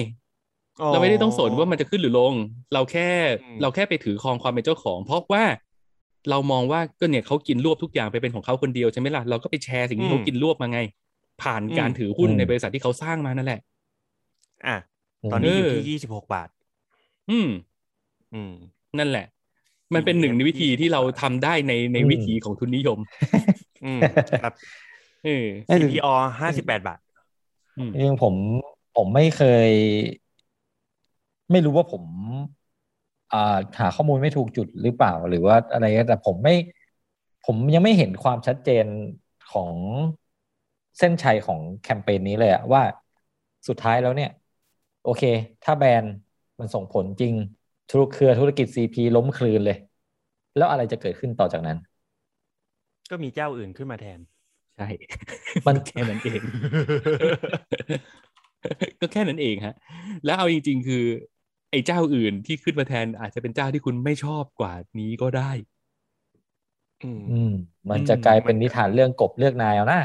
อ๋อเราไม่ได้ต้องสนว่ามันจะขึ้นหรือลง เราแค่อืมเราแค่ไปถือครองความเป็นเจ้าของ เพราะว่าเรามองว่าก็เนี่ยเขากินรวบทุกอย่างไปเป็นของเขาคนเดียวใช่ไหมล่ะเราก็ไปแชร์สิ่งที่เขากินรวบมาไง ผ่านการถือหุ้นอืมในบริษัทที่เขาสร้างมานั่นแหละ อะตอนนี้อยู่เออที่ยี่สิบหกบาท อืม อืม นั่นแหละ มันเป็นหนึ่งในวิธีที่เราทำได้ในในอืมวิถีของทุนนิยม อืมครับเออเอ้ย CPO ห้าสิบแปดบาทอืมจริงๆผม ผมไม่เคย ไม่รู้ว่าผมอ่าหาข้อมูลไม่ถูกจุดหรือเปล่า หรือว่าอะไรก็แต่ผมไม่ ผมยังไม่เห็นความชัดเจนของเส้นชัยของแคมเปญนี้เลยอะว่าสุดท้ายแล้วเนี่ย โอเค ถ้าแบนมันส่งผลจริง ธุรเครือธุรกิจซีพีล้มคลืนเลย แล้วอะไรจะเกิดขึ้นต่อจากนั้น ก็มีเจ้าอื่นขึ้นมาแทน ใช่ มันแค่นั้นเอง ก็แค่นั้นเองฮะ แล้วเอาจริง ๆ คือไอ้เจ้าอื่นที่ขึ้นมาแทนอาจจะเป็นเจ้าที่คุณไม่ชอบกว่านี้ก็ได้ อืม อืม มันจะกลายเป็นนิทานเรื่องกบเลือกนายเอานะ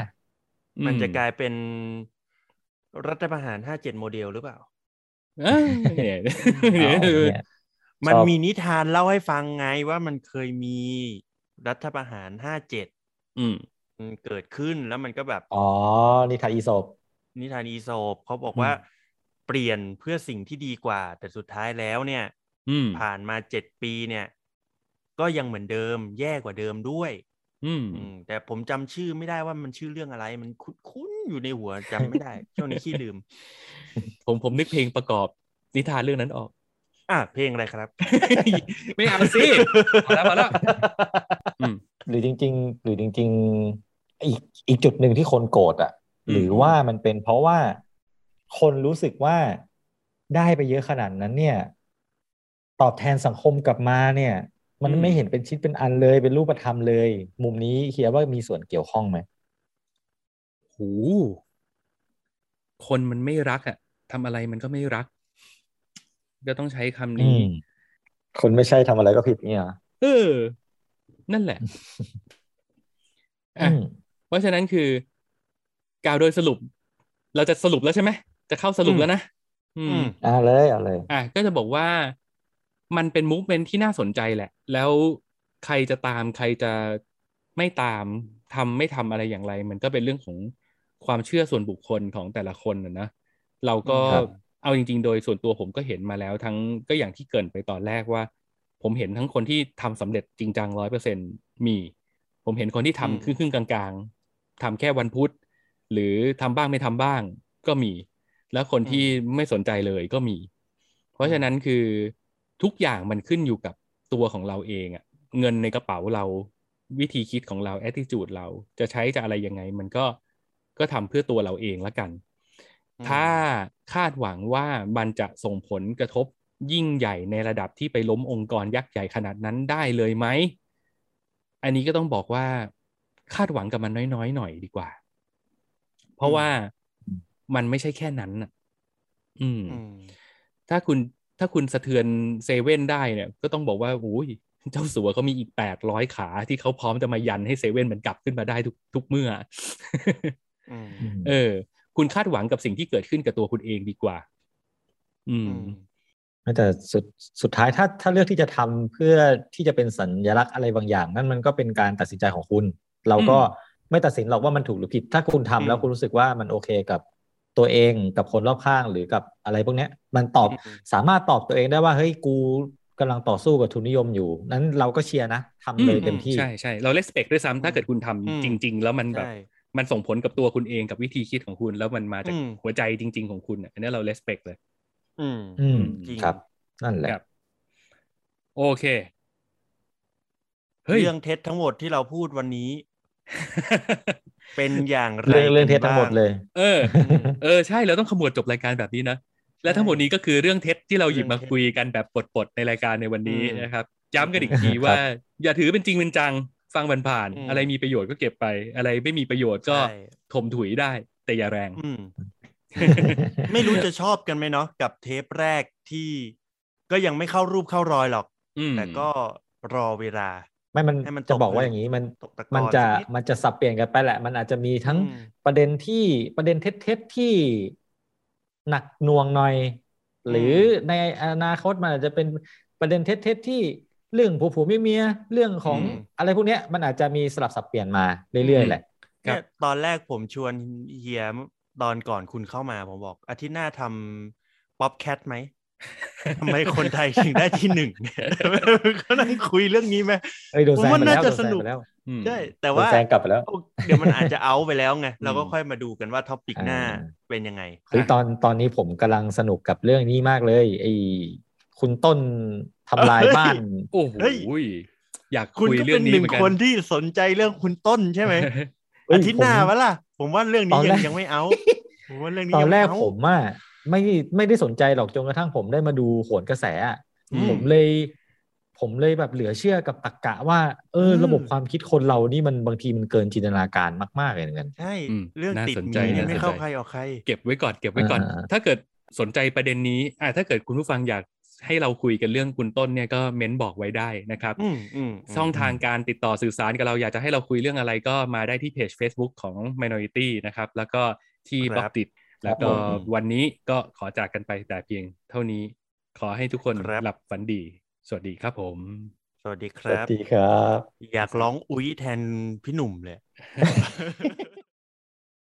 มันจะอืกลายเป็นรัฐประหารห้าเจ็ดโมเดลหรือเปล่าเอ้ยเนี่ยเอาเนี่ยมันชอบมีนิทานเล่าให้ฟังไงว่ามันเคยมีรัฐประหารห้าเจ็ดอืมเกิดขึ้นแล้วมันก็แบบ อ๋อ นิทานอีสป นิทานอีโซปเขาบอกอืมว่าเปลี่ยนเพื่อสิ่งที่ดีกว่า แต่สุดท้ายแล้วเนี่ยอืมผ่านมาเจ็ดปีเนี่ย ก็ยังเหมือนเดิม แย่กว่าเดิมด้วย อืมอืมแต่ผมจำชื่อไม่ได้ว่ามันชื่อเรื่องอะไร มันคุ้นๆอยู่ในหัวจำไม่ได้ช่วงนี้ขี้ลืม ผมผมนึกเพลงประกอบนิทานเรื่องนั้นออกอะเพลงอะไรครับ ไม่เอาสิพอแล้วพอแล้วอืมหรือจริง ๆ หรือจริง ๆ อีกอีกจุดหนึ่งที่คนโกรธอะอืม หรือว่ามันเป็นเพราะว่าคนรู้สึกว่าได้ไปเยอะขนาดนั้นเนี่ย ตอบแทนสังคมกลับมาเนี่ย มันไม่เห็นเป็นชิ้นเป็นอันเลย เป็นรูปธรรมเลย มุมนี้เฮียว่ามีส่วนเกี่ยวข้องไหมโหคนมันไม่รักอะทำอะไรมันก็ไม่รัก ก็ต้องใช้คำอืนี้มคนไม่ใช่ทำอะไรก็ผิดเนี่ยเหรอเออ นั่นแหละอะอืมเพราะฉะนั้นคือ กล่าวโดยสรุป เราจะสรุปแล้วใช่ไหมจะเข้าสรุปแล้วนะอือืมมอ่าเลยเอาเลย อะก็จะบอกว่ามันเป็นมูฟเมนที่น่าสนใจแหละ แล้วใครจะตามใครจะไม่ตามทำไม่ทำอะไรอย่างไร มันก็เป็นเรื่องของความเชื่อส่วนบุคคลของแต่ละคนนะนะเราก็ครับเอาจริง ๆ โดยส่วนตัวผมก็เห็นมาแล้ว ทั้งก็อย่างที่เกรินไปตอนแรกว่า ผมเห็นทั้งคนที่ทำสำเร็จจริงจังร้อยเปอร์เซ็นมี ผมเห็นคนที่อืมทำครึ่งครึ่งๆกลาง ๆทำแค่วันพุธ หรือทำบ้างไม่ทำบ้างก็มี แล้วคนที่ไม่สนใจเลยก็มี เพราะฉะนั้นคือทุกอย่างมันขึ้นอยู่กับตัวของเราเองอะเงินในกระเป๋าเราวิธีคิดของเรา attitude เราจะใช้จะอะไรยังไง มันก็ก็ทำเพื่อตัวเราเองละกันอืมถ้าคาดหวังว่ามันจะส่งผลกระทบยิ่งใหญ่ในระดับที่ไปล้มองค์กรยักษ์ใหญ่ขนาดนั้นได้เลยไหม อันนี้ก็ต้องบอกว่าคาดหวังกับมันน้อยๆหน่อยดีกว่า เพราะว่ามันไม่ใช่แค่นั้นน่ะอืมอืม ถ้าคุณถ้าคุณสะเทือนเซเว่นได้เนี่ย ก็ต้องบอกว่าโอ้ยเจ้าสัวเขามีอีกแปดร้อยขาที่เขาพร้อมจะมายันให้เซเว่นมันกลับขึ้นมาได้ทุกทุกเมื่ออืมอืมเออ คุณคาดหวังกับสิ่งที่เกิดขึ้นกับตัวคุณเองดีกว่า อืมอืมแต่สุดสุดท้ายถ้าถ้าเลือกที่จะทำเพื่อที่จะเป็นสัญลักษณ์อะไรบางอย่าง นั่นมันก็เป็นการตัดสินใจของคุณ เราก็อืม ไม่ตัดสินหรอกว่ามันถูกหรือผิด ถ้าคุณทำแล้วอืมคุณรู้สึกว่ามันโอเคกับตัวเองกับคนรอบข้างหรือกับอะไรพวกเนี้ย มันตอบอืมสามารถตอบตัวเองได้ว่าเฮ้ยกูกำลังต่อสู้กับทุนนิยมอยู่นั้นเราก็เชียร์นะทำเลยอืมเต็มที่ใช่ใช่เรา respect ด้วยซ้ำถ้าเกิดคุณทำอืมจริง ๆ แล้วมันแบบใช่มันส่งผลกับตัวคุณเองกับวิธีคิดของคุณ แล้วมันมาจากอืมหัวใจจริง ๆ ของคุณอะอันนี้เรา respect เลย อืมอืมจริงครับ นั่นแหละครับโอเคเฮ้ยเรื่องเท็จทั้งหมดที่เราพูดวันนี้ เป็นอย่างไรเรื่องเรื่องเท็จกันทั้งหมดบ้าเลย เออ เออใช่เราต้องขมวดจบรายการแบบนี้นะและทั้งหมดนี้ก็คือเรื่องเท็จที่เราหยิบมาเรื่องเท็จคุยกันแบบปลดๆในรายการในวันนี้อืมนะครับ ย้ำกันอีกทีว่า อย่าถือเป็นจริงเป็นจังฟังผ่านอืมๆอะไรมีประโยชน์ก็เก็บไป อะไรไม่มีประโยชน์ก็ใช่ถมถุยได้ แต่อย่าแรงอืมไม่รู้จะชอบกันไหมเนาะกับเทปแรกที่ก็ยังไม่เข้ารูปเข้ารอยหรอกอืมแต่ก็รอเวลา ไม่มันให้มันจะตกบอกว่าเลยอย่างนี้มันตกตะกอนมันจะสักนิดมันจะสับเปลี่ยนกันไปแหละ มันอาจจะมีทั้งอืมประเด็นที่ประเด็นเท็จๆที่หนักหน่วงหน่อย หรือในอนาคตมันอาจจะเป็นประเด็นเท็จๆที่เรื่องผัวผัวเมียเมียเรื่องของอืมอะไรพวกเนี้ย มันอาจจะมีสลับสับเปลี่ยนมาเรื่อยๆแหละครับเนี่ยตอนแรกผมชวนเฮียตอนก่อนคุณเข้ามาผมบอกอาทิตย์หน้าทำป๊อปแคทไหม ทำไมคนไทยถึงได้ที่หนึ่งก็นั่งคุยเรื่องนี้ไหมเอ้ยโดนผมแซงว่าไปแล้วน่าจะโดนแซสงนุกไปแล้วอืมใช่แต่โดนว่าแซงกลับไปแล้วเดี๋ยวมันอาจจะเอาไปแล้วไงเราก็อืมค่อยมาดูกันว่าท็อปิกหน้าอ่าเป็นยังไงเฮ้ยตอนตอนนี้ผมกำลังสนุกกับเรื่องนี้มากเลยไอ้คุณต้นทำลายเฮ้ยบ้านโอ้โหเฮ้ยอยากคุณคุยก็เรื่เป็อนงนี้หนึ่เหงมือนกันคนที่สนใจเรื่องคุณต้นใช่ไหมเฮ้ยอาทิตย์หน้าผมวะล่ะ ผมว่าเรื่องนี้ตอนยัแรงกยังไม่เอาผมว่าเรื่องนี้ตอนยังแรไม่กเอาผมอะ ไม่ไม่ได้สนใจหรอกจนกระทั่งผมได้มาดูโหนกระแสอะอืมผมเลย ผมเลยแบบเหลือเชื่อกับตรรกะว่าเอออมระบบความคิดคนเรานี่มันบางทีมันเกินจินตนาการมากๆเลยเหมือนกันใช่อืมเรื่องน่าติดสนหใจมีนี่น่าไม่สนเข้าใจใครออกใคร เก็บไว้ก่อนเก็บไว้ก่อนอ่าถ้าเกิดสนใจประเด็นนี้อ่าถ้าเกิดคุณผู้ฟังอยากให้เราคุยกันเรื่องคุณต้นเนี่ยก็เม้นบอกไว้ได้นะครับอืมอืมมช่องทางการติดต่อสื่อสารกับเราอยากจะให้เราคุยเรื่องอะไรก็มาได้ที่เพจ Facebook ของ Minority นะครับ แล้วก็ที่ครับบล็อกติด แล้วก็ผมวันนี้ก็ขอจากกันไปแต่เพียงเท่านี้ ขอให้ทุกคนครับหลับฝันดี สวัสดีครับผม สวัสดีคสวัสรับดีครับ อยากร้องอุ้ยแทนพี่หนุ่มเลย